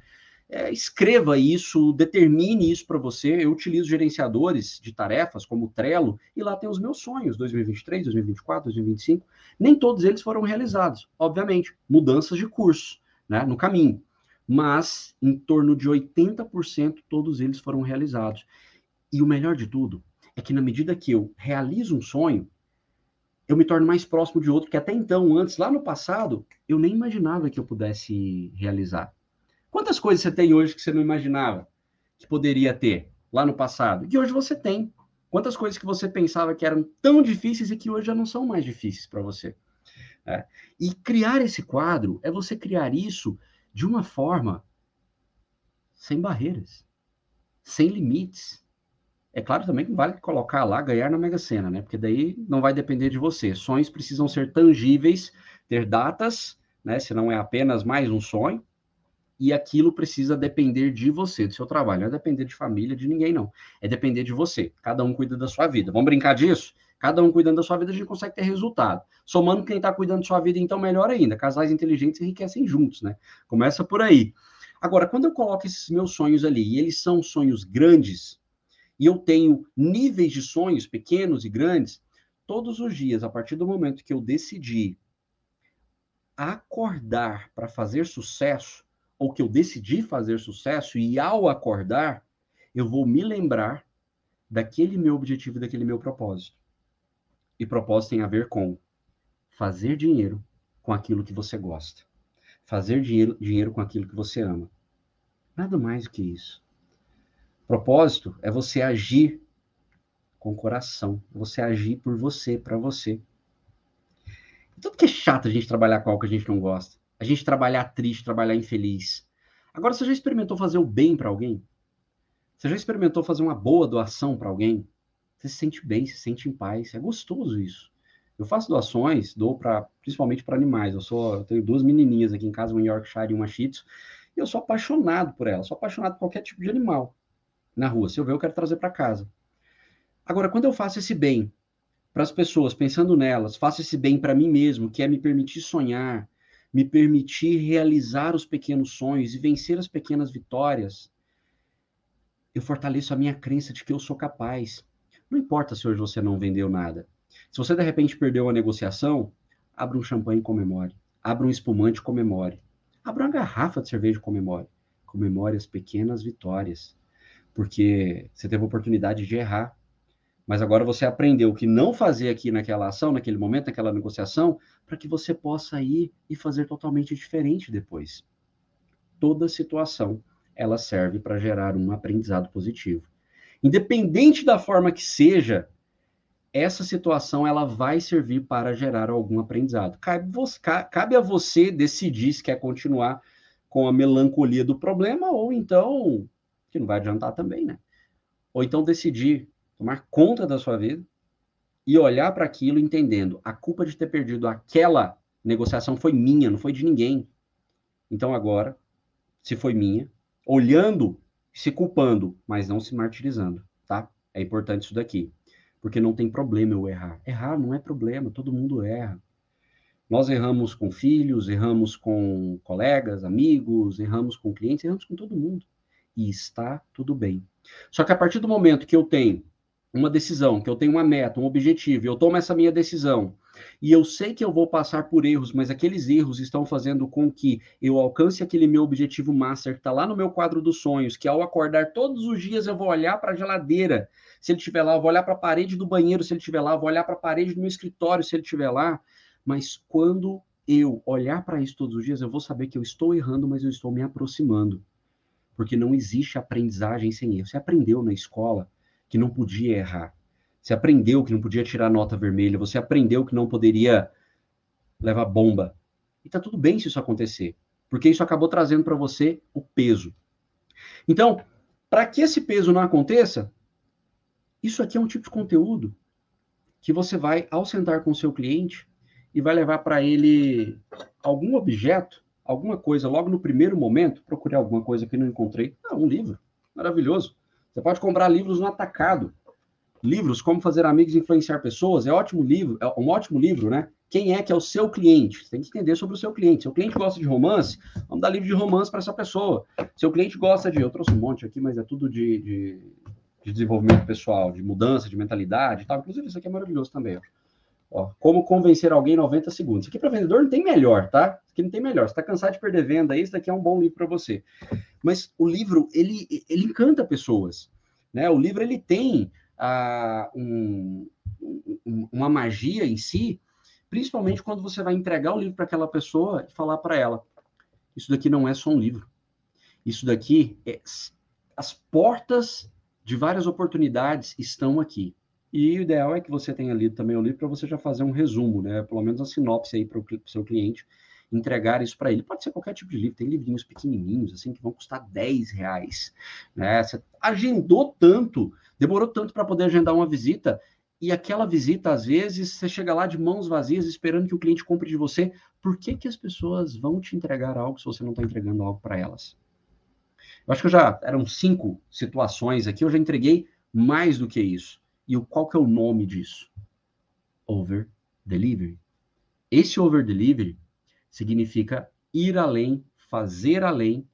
é, escreva isso, determine isso para você. Eu utilizo gerenciadores de tarefas como o Trello e lá tem os meus sonhos 2023, 2024, 2025. Nem todos eles foram realizados, obviamente, mudanças de curso né, no caminho, mas em torno de 80% todos eles foram realizados. E o melhor de tudo é que na medida que eu realizo um sonho, eu me torno mais próximo de outro que até então, antes, lá no passado, eu nem imaginava que eu pudesse realizar. Quantas coisas você tem hoje que você não imaginava que poderia ter lá no passado? E hoje você tem. Quantas coisas que você pensava que eram tão difíceis e que hoje já não são mais difíceis para você? É. E criar esse quadro é você criar isso de uma forma sem barreiras, sem limites. É claro também que vale colocar lá ganhar na Mega Sena, né? Porque daí não vai depender de você. Sonhos precisam ser tangíveis, ter datas, né? Se não é apenas mais um sonho, e aquilo precisa depender de você, do seu trabalho. Não é depender de família, de ninguém, não. É depender de você. Cada um cuida da sua vida. Vamos brincar disso? Cada um cuidando da sua vida, a gente consegue ter resultado. Somando quem está cuidando da sua vida, então, melhor ainda. Casais inteligentes enriquecem juntos, né? Começa por aí. Agora, quando eu coloco esses meus sonhos ali, e eles são sonhos grandes, e eu tenho níveis de sonhos pequenos e grandes, todos os dias, a partir do momento que eu decidi acordar para fazer sucesso, ou que eu decidi fazer sucesso e ao acordar, eu vou me lembrar daquele meu objetivo, daquele meu propósito. E propósito tem a ver com fazer dinheiro com aquilo que você gosta. Fazer dinheiro, dinheiro com aquilo que você ama. Nada mais do que isso. Propósito é você agir com o coração, você agir por você, para você. Tudo que é chato a gente trabalhar com algo que a gente não gosta a gente trabalhar triste, trabalhar infeliz. Agora, você já experimentou fazer o bem para alguém? Você já experimentou fazer uma boa doação para alguém? Você se sente bem, se sente em paz. É gostoso isso. Eu faço doações, dou para principalmente para animais. Eu sou, eu tenho duas menininhas aqui em casa, uma Yorkshire e uma Shih Tzu, e eu sou apaixonado por elas. Sou apaixonado por qualquer tipo de animal na rua. Se eu ver, eu quero trazer para casa. Agora, quando eu faço esse bem para as pessoas, pensando nelas, faço esse bem para mim mesmo, que é me permitir sonhar, me permitir realizar os pequenos sonhos e vencer as pequenas vitórias, eu fortaleço a minha crença de que eu sou capaz. Não importa se hoje você não vendeu nada. Se você de repente perdeu uma negociação, abra um champanhe e comemore. Abra um espumante e comemore. Abra uma garrafa de cerveja e comemore. Comemore as pequenas vitórias. Porque você teve a oportunidade de errar. Mas agora você aprendeu o que não fazer aqui naquela ação, naquele momento, naquela negociação, para que você possa ir e fazer totalmente diferente depois. Toda situação ela serve para gerar um aprendizado positivo. Independente da forma que seja, essa situação ela vai servir para gerar algum aprendizado. Cabe, a você decidir se quer continuar com a melancolia do problema ou então, que não vai adiantar também, né? Ou então decidir tomar conta da sua vida e olhar para aquilo entendendo a culpa de ter perdido aquela negociação foi minha, não foi de ninguém. Então agora, se foi minha, olhando, se culpando, mas não se martirizando, tá? É importante isso daqui, porque não tem problema eu errar. Errar não é problema, todo mundo erra. Nós erramos com filhos, erramos com colegas, amigos, erramos com clientes, erramos com todo mundo. E está tudo bem. Só que a partir do momento que eu tenho uma decisão, que eu tenho uma meta, um objetivo, e eu tomo essa minha decisão, e eu sei que eu vou passar por erros, mas aqueles erros estão fazendo com que eu alcance aquele meu objetivo master que está lá no meu quadro dos sonhos, que ao acordar todos os dias eu vou olhar para a geladeira, se ele estiver lá, eu vou olhar para a parede do banheiro, se ele estiver lá, eu vou olhar para a parede do meu escritório, se ele estiver lá, mas quando eu olhar para isso todos os dias, eu vou saber que eu estou errando, mas eu estou me aproximando. Porque não existe aprendizagem sem erro. Você aprendeu na escola, que não podia errar. Você aprendeu que não podia tirar nota vermelha, você aprendeu que não poderia levar bomba. E tá tudo bem se isso acontecer, porque isso acabou trazendo para você o peso. Então, para que esse peso não aconteça, isso aqui é um tipo de conteúdo que você vai, ao sentar com o seu cliente, e vai levar para ele algum objeto, alguma coisa, logo no primeiro momento, procurei alguma coisa que não encontrei. Ah, um livro, maravilhoso. Você pode comprar livros no atacado. Livros Como Fazer Amigos e Influenciar Pessoas é ótimo livro, é um ótimo livro, né? Quem é que é o seu cliente? Você tem que entender sobre o seu cliente. Seu cliente gosta de romance, vamos dar livro de romance para essa pessoa. Seu cliente gosta de. Eu trouxe um monte aqui, mas é tudo de, de, de desenvolvimento pessoal, de mudança, de mentalidade tal. Inclusive, isso aqui é maravilhoso também. Ó. Ó, como convencer alguém em 90 segundos. Isso aqui para vendedor não tem melhor, tá? Isso aqui não tem melhor. Você está cansado de perder venda, isso daqui é um bom livro para você. Mas o livro, ele, ele encanta pessoas. Né? O livro ele tem ah, um, um, uma magia em si, principalmente quando você vai entregar o livro para aquela pessoa e falar para ela: Isso daqui não é só um livro. Isso daqui é. As portas de várias oportunidades estão aqui. E o ideal é que você tenha lido também o livro para você já fazer um resumo, né? Pelo menos uma sinopse aí para o seu cliente entregar isso para ele. Pode ser qualquer tipo de livro, tem livrinhos pequenininhos, assim, que vão custar 10 reais. Né? Você agendou tanto, demorou tanto para poder agendar uma visita, e aquela visita, às vezes, você chega lá de mãos vazias, esperando que o cliente compre de você. Por que, que as pessoas vão te entregar algo se você não está entregando algo para elas? Eu acho que eu já eram cinco situações aqui, eu já entreguei mais do que isso. E qual que é o nome disso? Over delivery. Esse over delivery significa ir além, fazer além,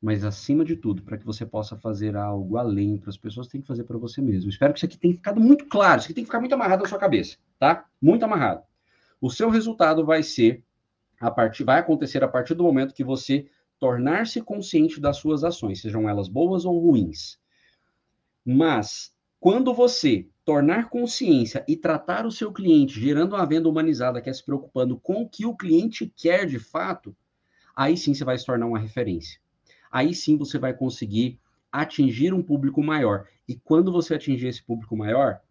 mas acima de tudo, para que você possa fazer algo além para as pessoas, tem que fazer para você mesmo. Espero que isso aqui tenha ficado muito claro, isso aqui tem que ficar muito amarrado na sua cabeça, tá? Muito amarrado. O seu resultado vai ser a partir vai acontecer a partir do momento que você tornar-se consciente das suas ações, sejam elas boas ou ruins. Mas quando você tornar consciência e tratar o seu cliente gerando uma venda humanizada que é se preocupando com o que o cliente quer de fato, aí sim você vai se tornar uma referência. Aí sim você vai conseguir atingir um público maior. E quando você atingir esse público maior,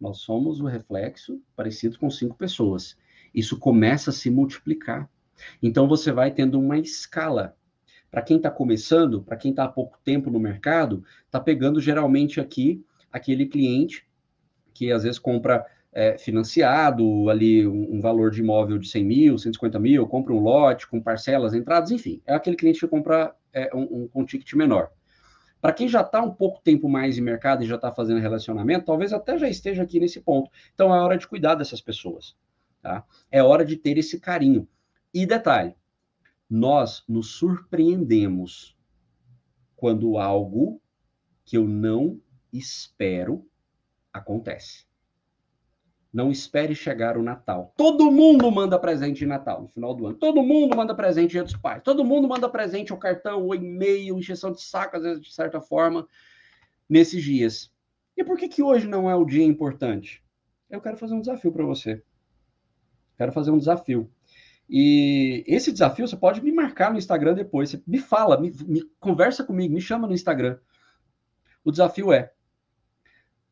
nós somos o reflexo parecido com cinco pessoas. Isso começa a se multiplicar. Então você vai tendo uma escala. Para quem está começando, para quem está há pouco tempo no mercado, está pegando geralmente aqui aquele cliente que às vezes compra é, financiado ali um, um, valor de imóvel de 100 mil, 150 mil, compra um lote com parcelas, entradas, enfim, é aquele cliente que compra é, um, um, ticket menor. Para quem já está um pouco tempo mais em mercado e já está fazendo relacionamento, talvez até já esteja aqui nesse ponto. Então é hora de cuidar dessas pessoas. Tá? É hora de ter esse carinho. E detalhe, nós nos surpreendemos quando algo que eu não espero acontece. Não espere chegar o Natal. Todo mundo manda presente de Natal no final do ano. Todo mundo manda presente dia dos pais. Todo mundo manda presente o cartão, o e-mail, encheção de saco, às vezes, de certa forma, nesses dias. E por que, que hoje não é o dia importante? Eu quero fazer um desafio para você. Quero fazer um desafio. E esse desafio você pode me marcar no Instagram depois. Você me fala, me, me conversa comigo, me chama no Instagram. O desafio é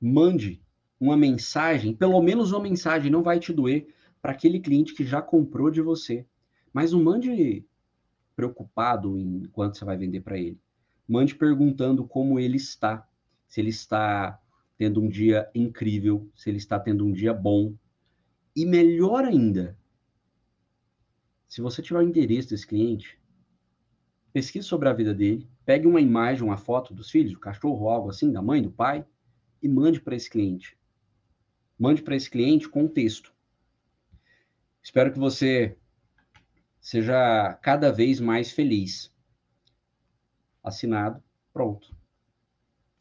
mande uma mensagem, pelo menos uma mensagem, não vai te doer, para aquele cliente que já comprou de você. Mas não mande preocupado em quanto você vai vender para ele. Mande perguntando como ele está. Se ele está tendo um dia incrível, se ele está tendo um dia bom. E melhor ainda, se você tiver o endereço desse cliente, pesquise sobre a vida dele, pegue uma imagem, uma foto dos filhos, do cachorro, algo assim, da mãe, do pai, e mande para esse cliente. Mande para esse cliente com texto. Espero que você seja cada vez mais feliz. Assinado, pronto.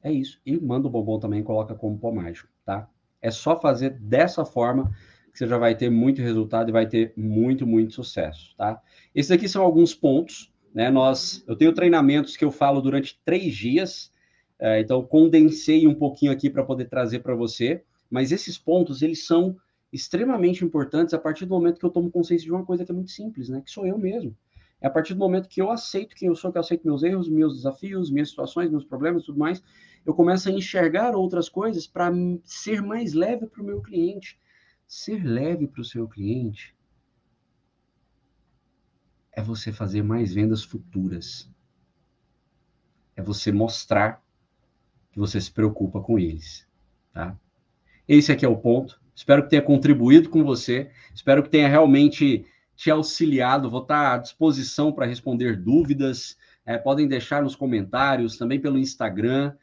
É isso. E manda o bombom também, coloca como pó mágico, tá? É só fazer dessa forma que você já vai ter muito resultado e vai ter muito, muito sucesso, tá? Esses aqui são alguns pontos, né? Nós, eu tenho treinamentos que eu falo durante três dias, é, então condensei um pouquinho aqui para poder trazer para você. Mas esses pontos, eles são extremamente importantes a partir do momento que eu tomo consciência de uma coisa que é muito simples, né? Que sou eu mesmo. É a partir do momento que eu aceito quem eu sou, que eu aceito meus erros, meus desafios, minhas situações, meus problemas, tudo mais, eu começo a enxergar outras coisas para ser mais leve para o meu cliente. Ser leve para o seu cliente é você fazer mais vendas futuras. É você mostrar que você se preocupa com eles, tá? Esse aqui é o ponto. Espero que tenha contribuído com você. Espero que tenha realmente te auxiliado. Vou estar à disposição para responder dúvidas. É, podem deixar nos comentários, também pelo Instagram.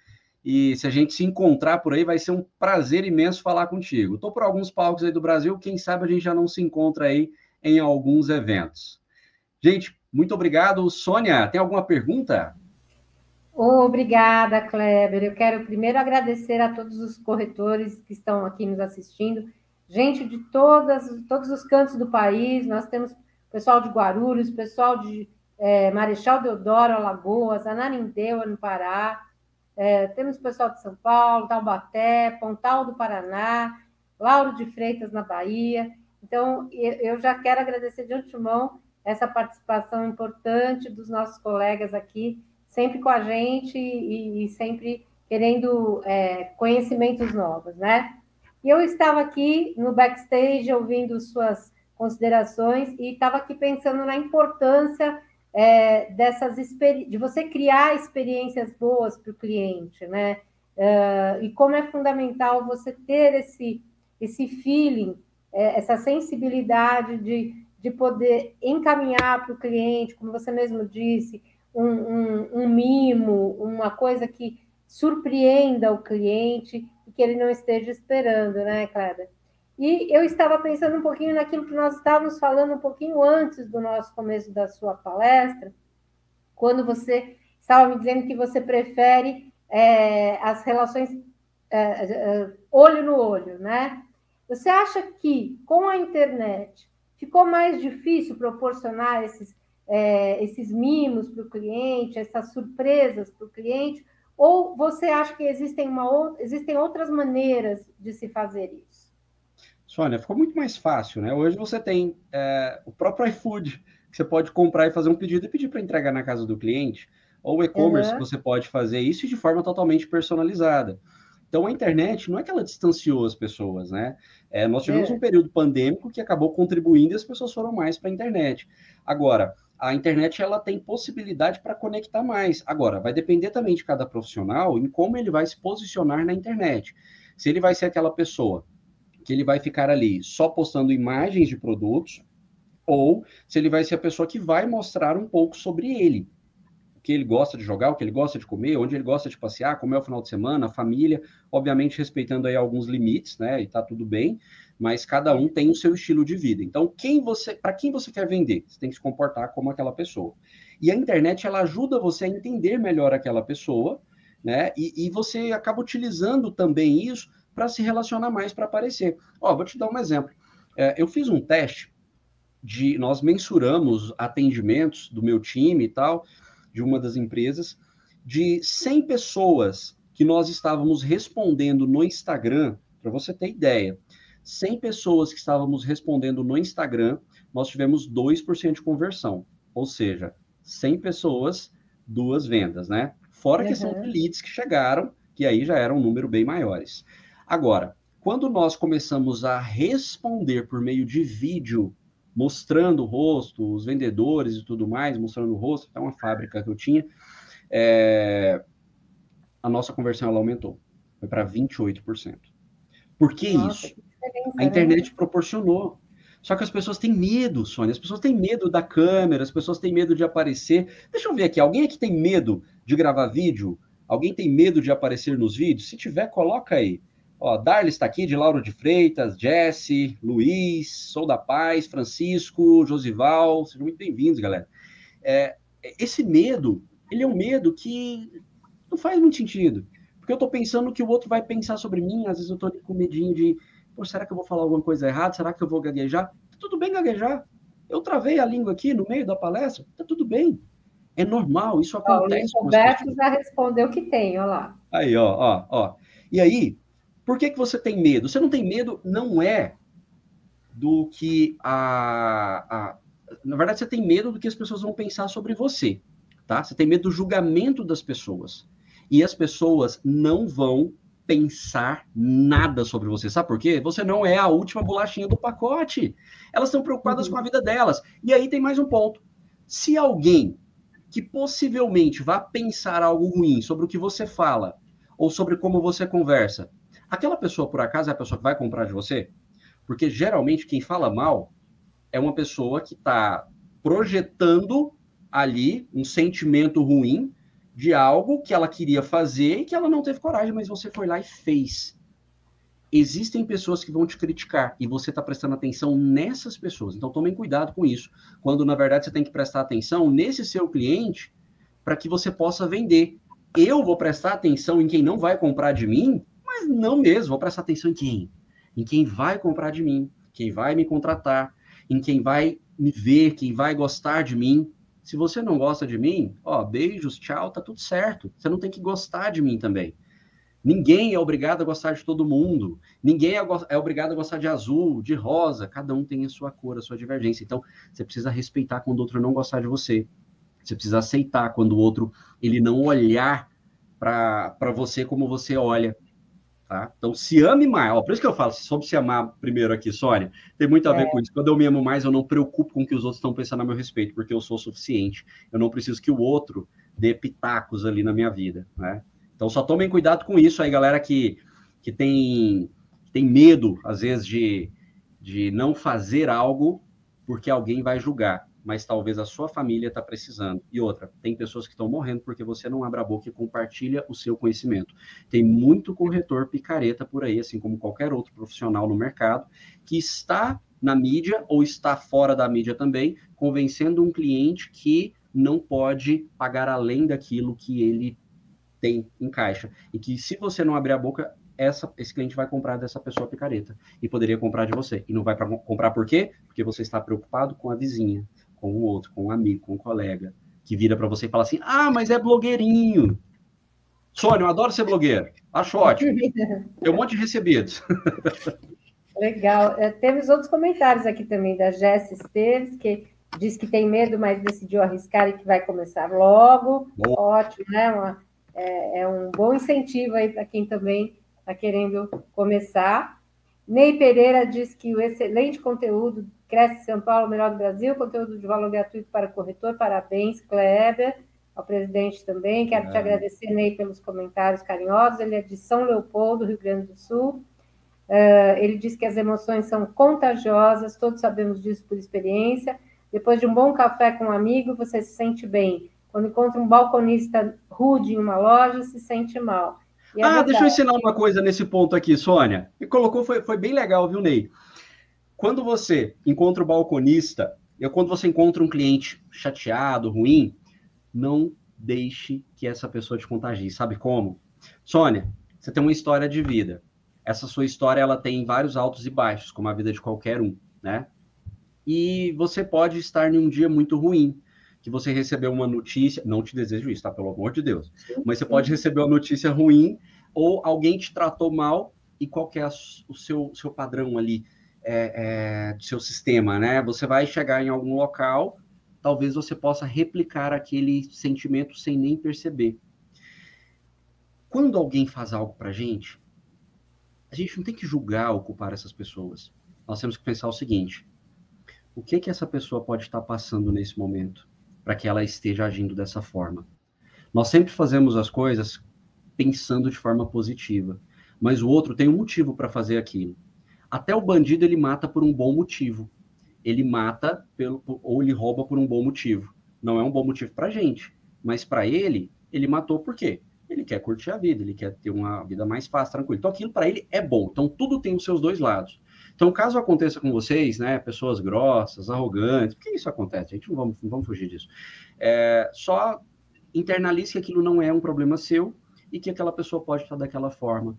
E se a gente se encontrar por aí, vai ser um prazer imenso falar contigo. Estou por alguns palcos aí do Brasil, quem sabe a gente já não se encontra aí em alguns eventos. Gente, muito obrigado. Sônia, tem alguma pergunta? Obrigada, Kleber. Eu quero primeiro agradecer a todos os corretores que estão aqui nos assistindo, gente de todas, todos os cantos do país. Nós temos pessoal de Guarulhos, pessoal de é, Marechal Deodoro, Alagoas, Ananindeua, no Pará. É, temos pessoal de São Paulo, Taubaté, Pontal do Paraná, Lauro de Freitas, na Bahia. Então, eu já quero agradecer de antemão essa participação importante dos nossos colegas aqui sempre com a gente e, e sempre querendo é, conhecimentos novos, né? E eu estava aqui no backstage ouvindo suas considerações e estava aqui pensando na importância é, dessas de você criar experiências boas para o cliente, né? Uh, e como é fundamental você ter esse, esse feeling, é, essa sensibilidade de, de poder encaminhar para o cliente, como você mesmo disse, um, um, um mimo, uma coisa que surpreenda o cliente e que ele não esteja esperando, né, Clara? E eu estava pensando um pouquinho naquilo que nós estávamos falando um pouquinho antes do nosso começo da sua palestra, quando você estava me dizendo que você prefere é, as relações é, é, olho no olho, né? Você acha que com a internet ficou mais difícil proporcionar esses é, esses mimos para o cliente, essas surpresas para o cliente, ou você acha que existem, uma, existem outras maneiras de se fazer isso? Sônia, ficou muito mais fácil, né? Hoje você tem é, o próprio iFood, que você pode comprar e fazer um pedido e pedir para entregar na casa do cliente, ou o e-commerce, uhum. você pode fazer isso de forma totalmente personalizada. Então, a internet não é que ela distanciou as pessoas, né? É, nós tivemos é. um período pandêmico que acabou contribuindo e as pessoas foram mais para a internet. Agora, a internet ela tem possibilidade para conectar mais. Agora, vai depender também de cada profissional em como ele vai se posicionar na internet. Se ele vai ser aquela pessoa que ele vai ficar ali só postando imagens de produtos, ou se ele vai ser a pessoa que vai mostrar um pouco sobre ele. que ele gosta de jogar, o que ele gosta de comer, onde ele gosta de passear, como é o final de semana, a família, obviamente respeitando aí alguns limites, né? E tá tudo bem, mas cada um tem o seu estilo de vida. Então, quem você, para quem você quer vender, você tem que se comportar como aquela pessoa. E a internet ela ajuda você a entender melhor aquela pessoa, né? E, e você acaba utilizando também isso para se relacionar mais para aparecer. Ó, vou te dar um exemplo. É, eu fiz um teste de nós mensuramos atendimentos do meu time e tal, de uma das empresas, de 100 pessoas que nós estávamos respondendo no Instagram, para você ter ideia, 100 pessoas que estávamos respondendo no Instagram, nós tivemos 2% de conversão. Ou seja, 100 pessoas, duas vendas, né? Fora uhum. que são leads que chegaram, que aí já eram um número bem maiores. Agora, quando nós começamos a responder por meio de vídeo mostrando o rosto, os vendedores e tudo mais, mostrando o rosto, até uma fábrica que eu tinha, é, a nossa conversão ela aumentou, foi para 28%. Por que nossa, isso? Que a né? internet proporcionou. Só que as pessoas têm medo, Sônia. As pessoas têm medo da câmera, as pessoas têm medo de aparecer. Deixa eu ver aqui, alguém aqui tem medo de gravar vídeo? Alguém tem medo de aparecer nos vídeos? Se tiver, coloca aí. Ó, Darly está aqui, de Lauro de Freitas, Jesse, Luiz, Sou da Paz, Francisco, Josival, sejam muito bem-vindos, galera. É, esse medo, ele é um medo que não faz muito sentido, porque eu estou pensando que o outro vai pensar sobre mim, às vezes eu estou com medinho de, Pô, será que eu vou falar alguma coisa errada? Será que eu vou gaguejar? Tá tudo bem gaguejar. Eu travei a língua aqui no meio da palestra, tá tudo bem. É normal, isso acontece. o Roberto já respondeu que tem, olha lá. Aí, ó, ó, ó. E aí, por que, que você tem medo? Você não tem medo, não é do que a, a. Na verdade, você tem medo do que as pessoas vão pensar sobre você. Tá? Você tem medo do julgamento das pessoas. E as pessoas não vão pensar nada sobre você. Sabe por quê? Você não é a última bolachinha do pacote. Elas estão preocupadas uhum. com a vida delas. E aí tem mais um ponto. Se alguém que possivelmente vá pensar algo ruim sobre o que você fala ou sobre como você conversa, Aquela pessoa, por acaso, é a pessoa que vai comprar de você? Porque geralmente quem fala mal é uma pessoa que está projetando ali um sentimento ruim de algo que ela queria fazer e que ela não teve coragem, mas você foi lá e fez. Existem pessoas que vão te criticar e você está prestando atenção nessas pessoas. Então tomem cuidado com isso. Quando na verdade você tem que prestar atenção nesse seu cliente para que você possa vender. Eu vou prestar atenção em quem não vai comprar de mim mas não mesmo, vou prestar atenção em quem? Em quem vai comprar de mim, quem vai me contratar, em quem vai me ver, quem vai gostar de mim. Se você não gosta de mim, ó, beijos, tchau, tá tudo certo. Você não tem que gostar de mim também. Ninguém é obrigado a gostar de todo mundo. Ninguém é, é, obrigado a gostar de azul, de rosa. Cada um tem a sua cor, a sua divergência. Então, você precisa respeitar quando o outro não gostar de você. Você precisa aceitar quando o outro ele não olhar para você como você olha. Tá? Então, se ame mais. Ó, por isso que eu falo sobre se amar primeiro aqui, Sônia. Tem muito a ver é. com isso. Quando eu me amo mais, eu não preocupo com o que os outros estão pensando a meu respeito, porque eu sou suficiente. Eu não preciso que o outro dê pitacos ali na minha vida. Né? Então, só tomem cuidado com isso aí, galera que, que tem, tem medo, às vezes, de, de não fazer algo porque alguém vai julgar mas talvez a sua família está precisando. E outra, tem pessoas que estão morrendo porque você não abre a boca e compartilha o seu conhecimento. Tem muito corretor picareta por aí, assim como qualquer outro profissional no mercado, que está na mídia ou está fora da mídia também, convencendo um cliente que não pode pagar além daquilo que ele tem em caixa. E que se você não abrir a boca, essa, esse cliente vai comprar dessa pessoa picareta e poderia comprar de você. E não vai pra, comprar por quê? Porque você está preocupado com a vizinha, com o outro, com um amigo, com um colega, que vira para você e fala assim: ah, mas é blogueirinho. Sônia, eu adoro ser blogueiro. Acho ótimo. Tem um monte de recebidos. Legal. É, temos outros comentários aqui também da Jéssica Esteves, que diz que tem medo, mas decidiu arriscar e que vai começar logo. Bom. Ótimo, né? Uma, é, é, um bom incentivo aí para quem também está querendo começar. Ney Pereira diz que o excelente conteúdo Cresce São Paulo, melhor do Brasil, conteúdo de valor gratuito para corretor. Parabéns, Kleber, ao presidente também. Quero é. te agradecer, Ney, pelos comentários carinhosos. Ele é de São Leopoldo, Rio Grande do Sul. Uh, ele diz que as emoções são contagiosas, todos sabemos disso por experiência. Depois de um bom café com um amigo, você se sente bem. quando encontra um balconista rude em uma loja, se sente mal. É ah, deixa eu ensinar uma coisa nesse ponto aqui, Sônia. E colocou, foi, foi bem legal, viu, Ney? Quando você encontra o balconista, ou quando você encontra um cliente chateado, ruim, não deixe que essa pessoa te contagie. Sabe como? Sônia, você tem uma história de vida. Essa sua história ela tem vários altos e baixos, como a vida de qualquer um, né? E você pode estar em um dia muito ruim, que você recebeu uma notícia, não te desejo isso, tá? Pelo amor de Deus. Mas você pode receber uma notícia ruim ou alguém te tratou mal e qual que é o seu, seu padrão ali é, é, do seu sistema, né? Você vai chegar em algum local, talvez você possa replicar aquele sentimento sem nem perceber. Quando alguém faz algo pra gente, a gente não tem que julgar ou culpar essas pessoas. Nós temos que pensar o seguinte: o que que essa pessoa pode estar passando nesse momento? Para que ela esteja agindo dessa forma. Nós sempre fazemos as coisas pensando de forma positiva, mas o outro tem um motivo para fazer aquilo. Até o bandido ele mata por um bom motivo. Ele mata pelo, ou ele rouba por um bom motivo. Não é um bom motivo para gente, mas para ele, ele matou por quê? Ele quer curtir a vida, ele quer ter uma vida mais fácil, tranquila. Então aquilo para ele é bom. Então tudo tem os seus dois lados. Então, caso aconteça com vocês, né, pessoas grossas, arrogantes, por que isso acontece? A gente não vamos, não vamos fugir disso. É, só internalize que aquilo não é um problema seu e que aquela pessoa pode estar daquela forma,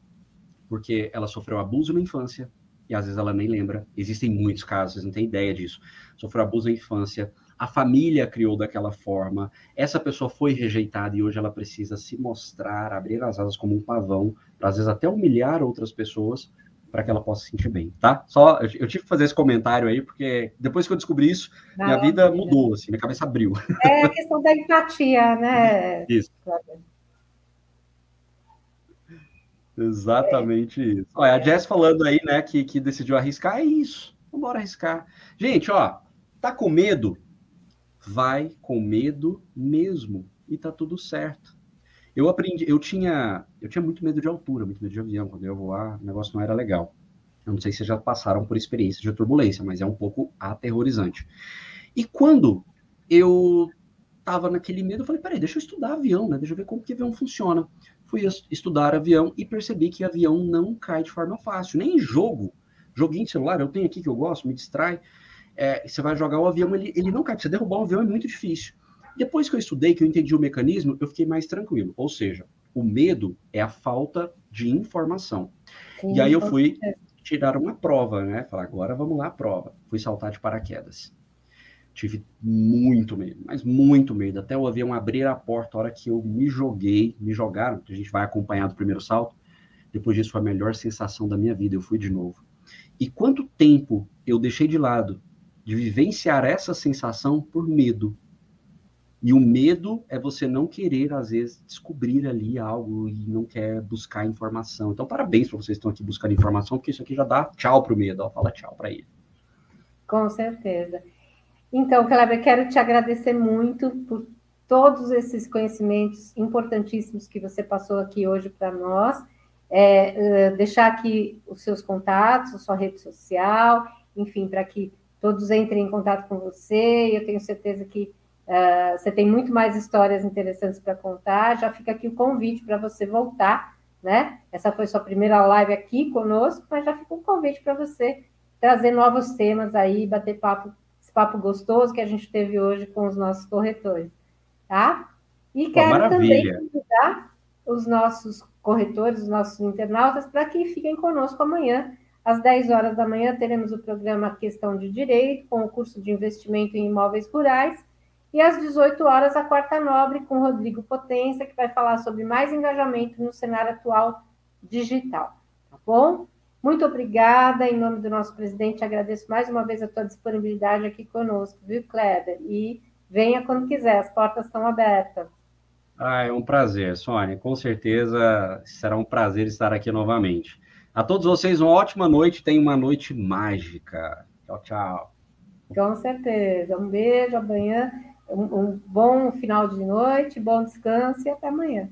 porque ela sofreu abuso na infância e às vezes ela nem lembra. Existem muitos casos, vocês não têm ideia disso. Sofreu abuso na infância, a família criou daquela forma, essa pessoa foi rejeitada e hoje ela precisa se mostrar, abrir as asas como um pavão, para às vezes até humilhar outras pessoas para que ela possa se sentir bem, tá? Só eu, tive que fazer esse comentário aí, porque depois que eu descobri isso, Não, minha vida mudou, assim, minha cabeça abriu. É a questão da empatia, né? Isso. Exatamente é. isso. Olha, a Jess falando aí, né, que, que decidiu arriscar, é isso. Vamos arriscar. Gente, ó, tá com medo? Vai com medo mesmo. E tá tudo certo. Eu aprendi, eu tinha, eu tinha muito medo de altura, muito medo de avião. Quando eu ia voar, o negócio não era legal. Eu não sei se vocês já passaram por experiência de turbulência, mas é um pouco aterrorizante. E quando eu tava naquele medo, eu falei, peraí, deixa eu estudar avião, né? Deixa eu ver como que avião funciona. Fui estudar avião e percebi que avião não cai de forma fácil, nem em jogo. Joguinho de celular, eu tenho aqui que eu gosto, me distrai. É, você vai jogar o avião, ele, ele não cai. Você derrubar o avião é muito difícil. Depois que eu estudei, que eu entendi o mecanismo, eu fiquei mais tranquilo. Ou seja, o medo é a falta de informação. Sim, e aí eu fui tirar uma prova, né? Falar, agora vamos lá, prova. Fui saltar de paraquedas. Tive muito medo, mas muito medo. Até o avião abrir a porta, a hora que eu me joguei, me jogaram, a gente vai acompanhar do primeiro salto. Depois disso foi a melhor sensação da minha vida, eu fui de novo. E quanto tempo eu deixei de lado de vivenciar essa sensação por medo? E o medo é você não querer, às vezes, descobrir ali algo e não quer buscar informação. Então, parabéns para vocês que estão aqui buscando informação, porque isso aqui já dá tchau para o medo. Ó, fala tchau para ele. Com certeza. Então, Kleber, quero te agradecer muito por todos esses conhecimentos importantíssimos que você passou aqui hoje para nós. É, deixar aqui os seus contatos, a sua rede social, enfim, para que todos entrem em contato com você. Eu tenho certeza que Uh, você tem muito mais histórias interessantes para contar. Já fica aqui o convite para você voltar, né? Essa foi sua primeira live aqui conosco, mas já fica um convite para você trazer novos temas aí, bater papo, esse papo gostoso que a gente teve hoje com os nossos corretores, tá? E Pô, quero maravilha. também convidar os nossos corretores, os nossos internautas, para que fiquem conosco amanhã. Às 10 horas da manhã teremos o programa Questão de Direito, com o curso de investimento em imóveis rurais e às 18 horas, a Quarta Nobre, com Rodrigo Potência, que vai falar sobre mais engajamento no cenário atual digital. Tá bom? Muito obrigada. Em nome do nosso presidente, agradeço mais uma vez a tua disponibilidade aqui conosco, viu, Kleber? E venha quando quiser, as portas estão abertas. Ah, é um prazer, Sônia. Com certeza será um prazer estar aqui novamente. A todos vocês, uma ótima noite. Tenha uma noite mágica. Tchau, tchau. Com certeza. Um beijo amanhã um, um bom final de noite, bom descanso e até amanhã.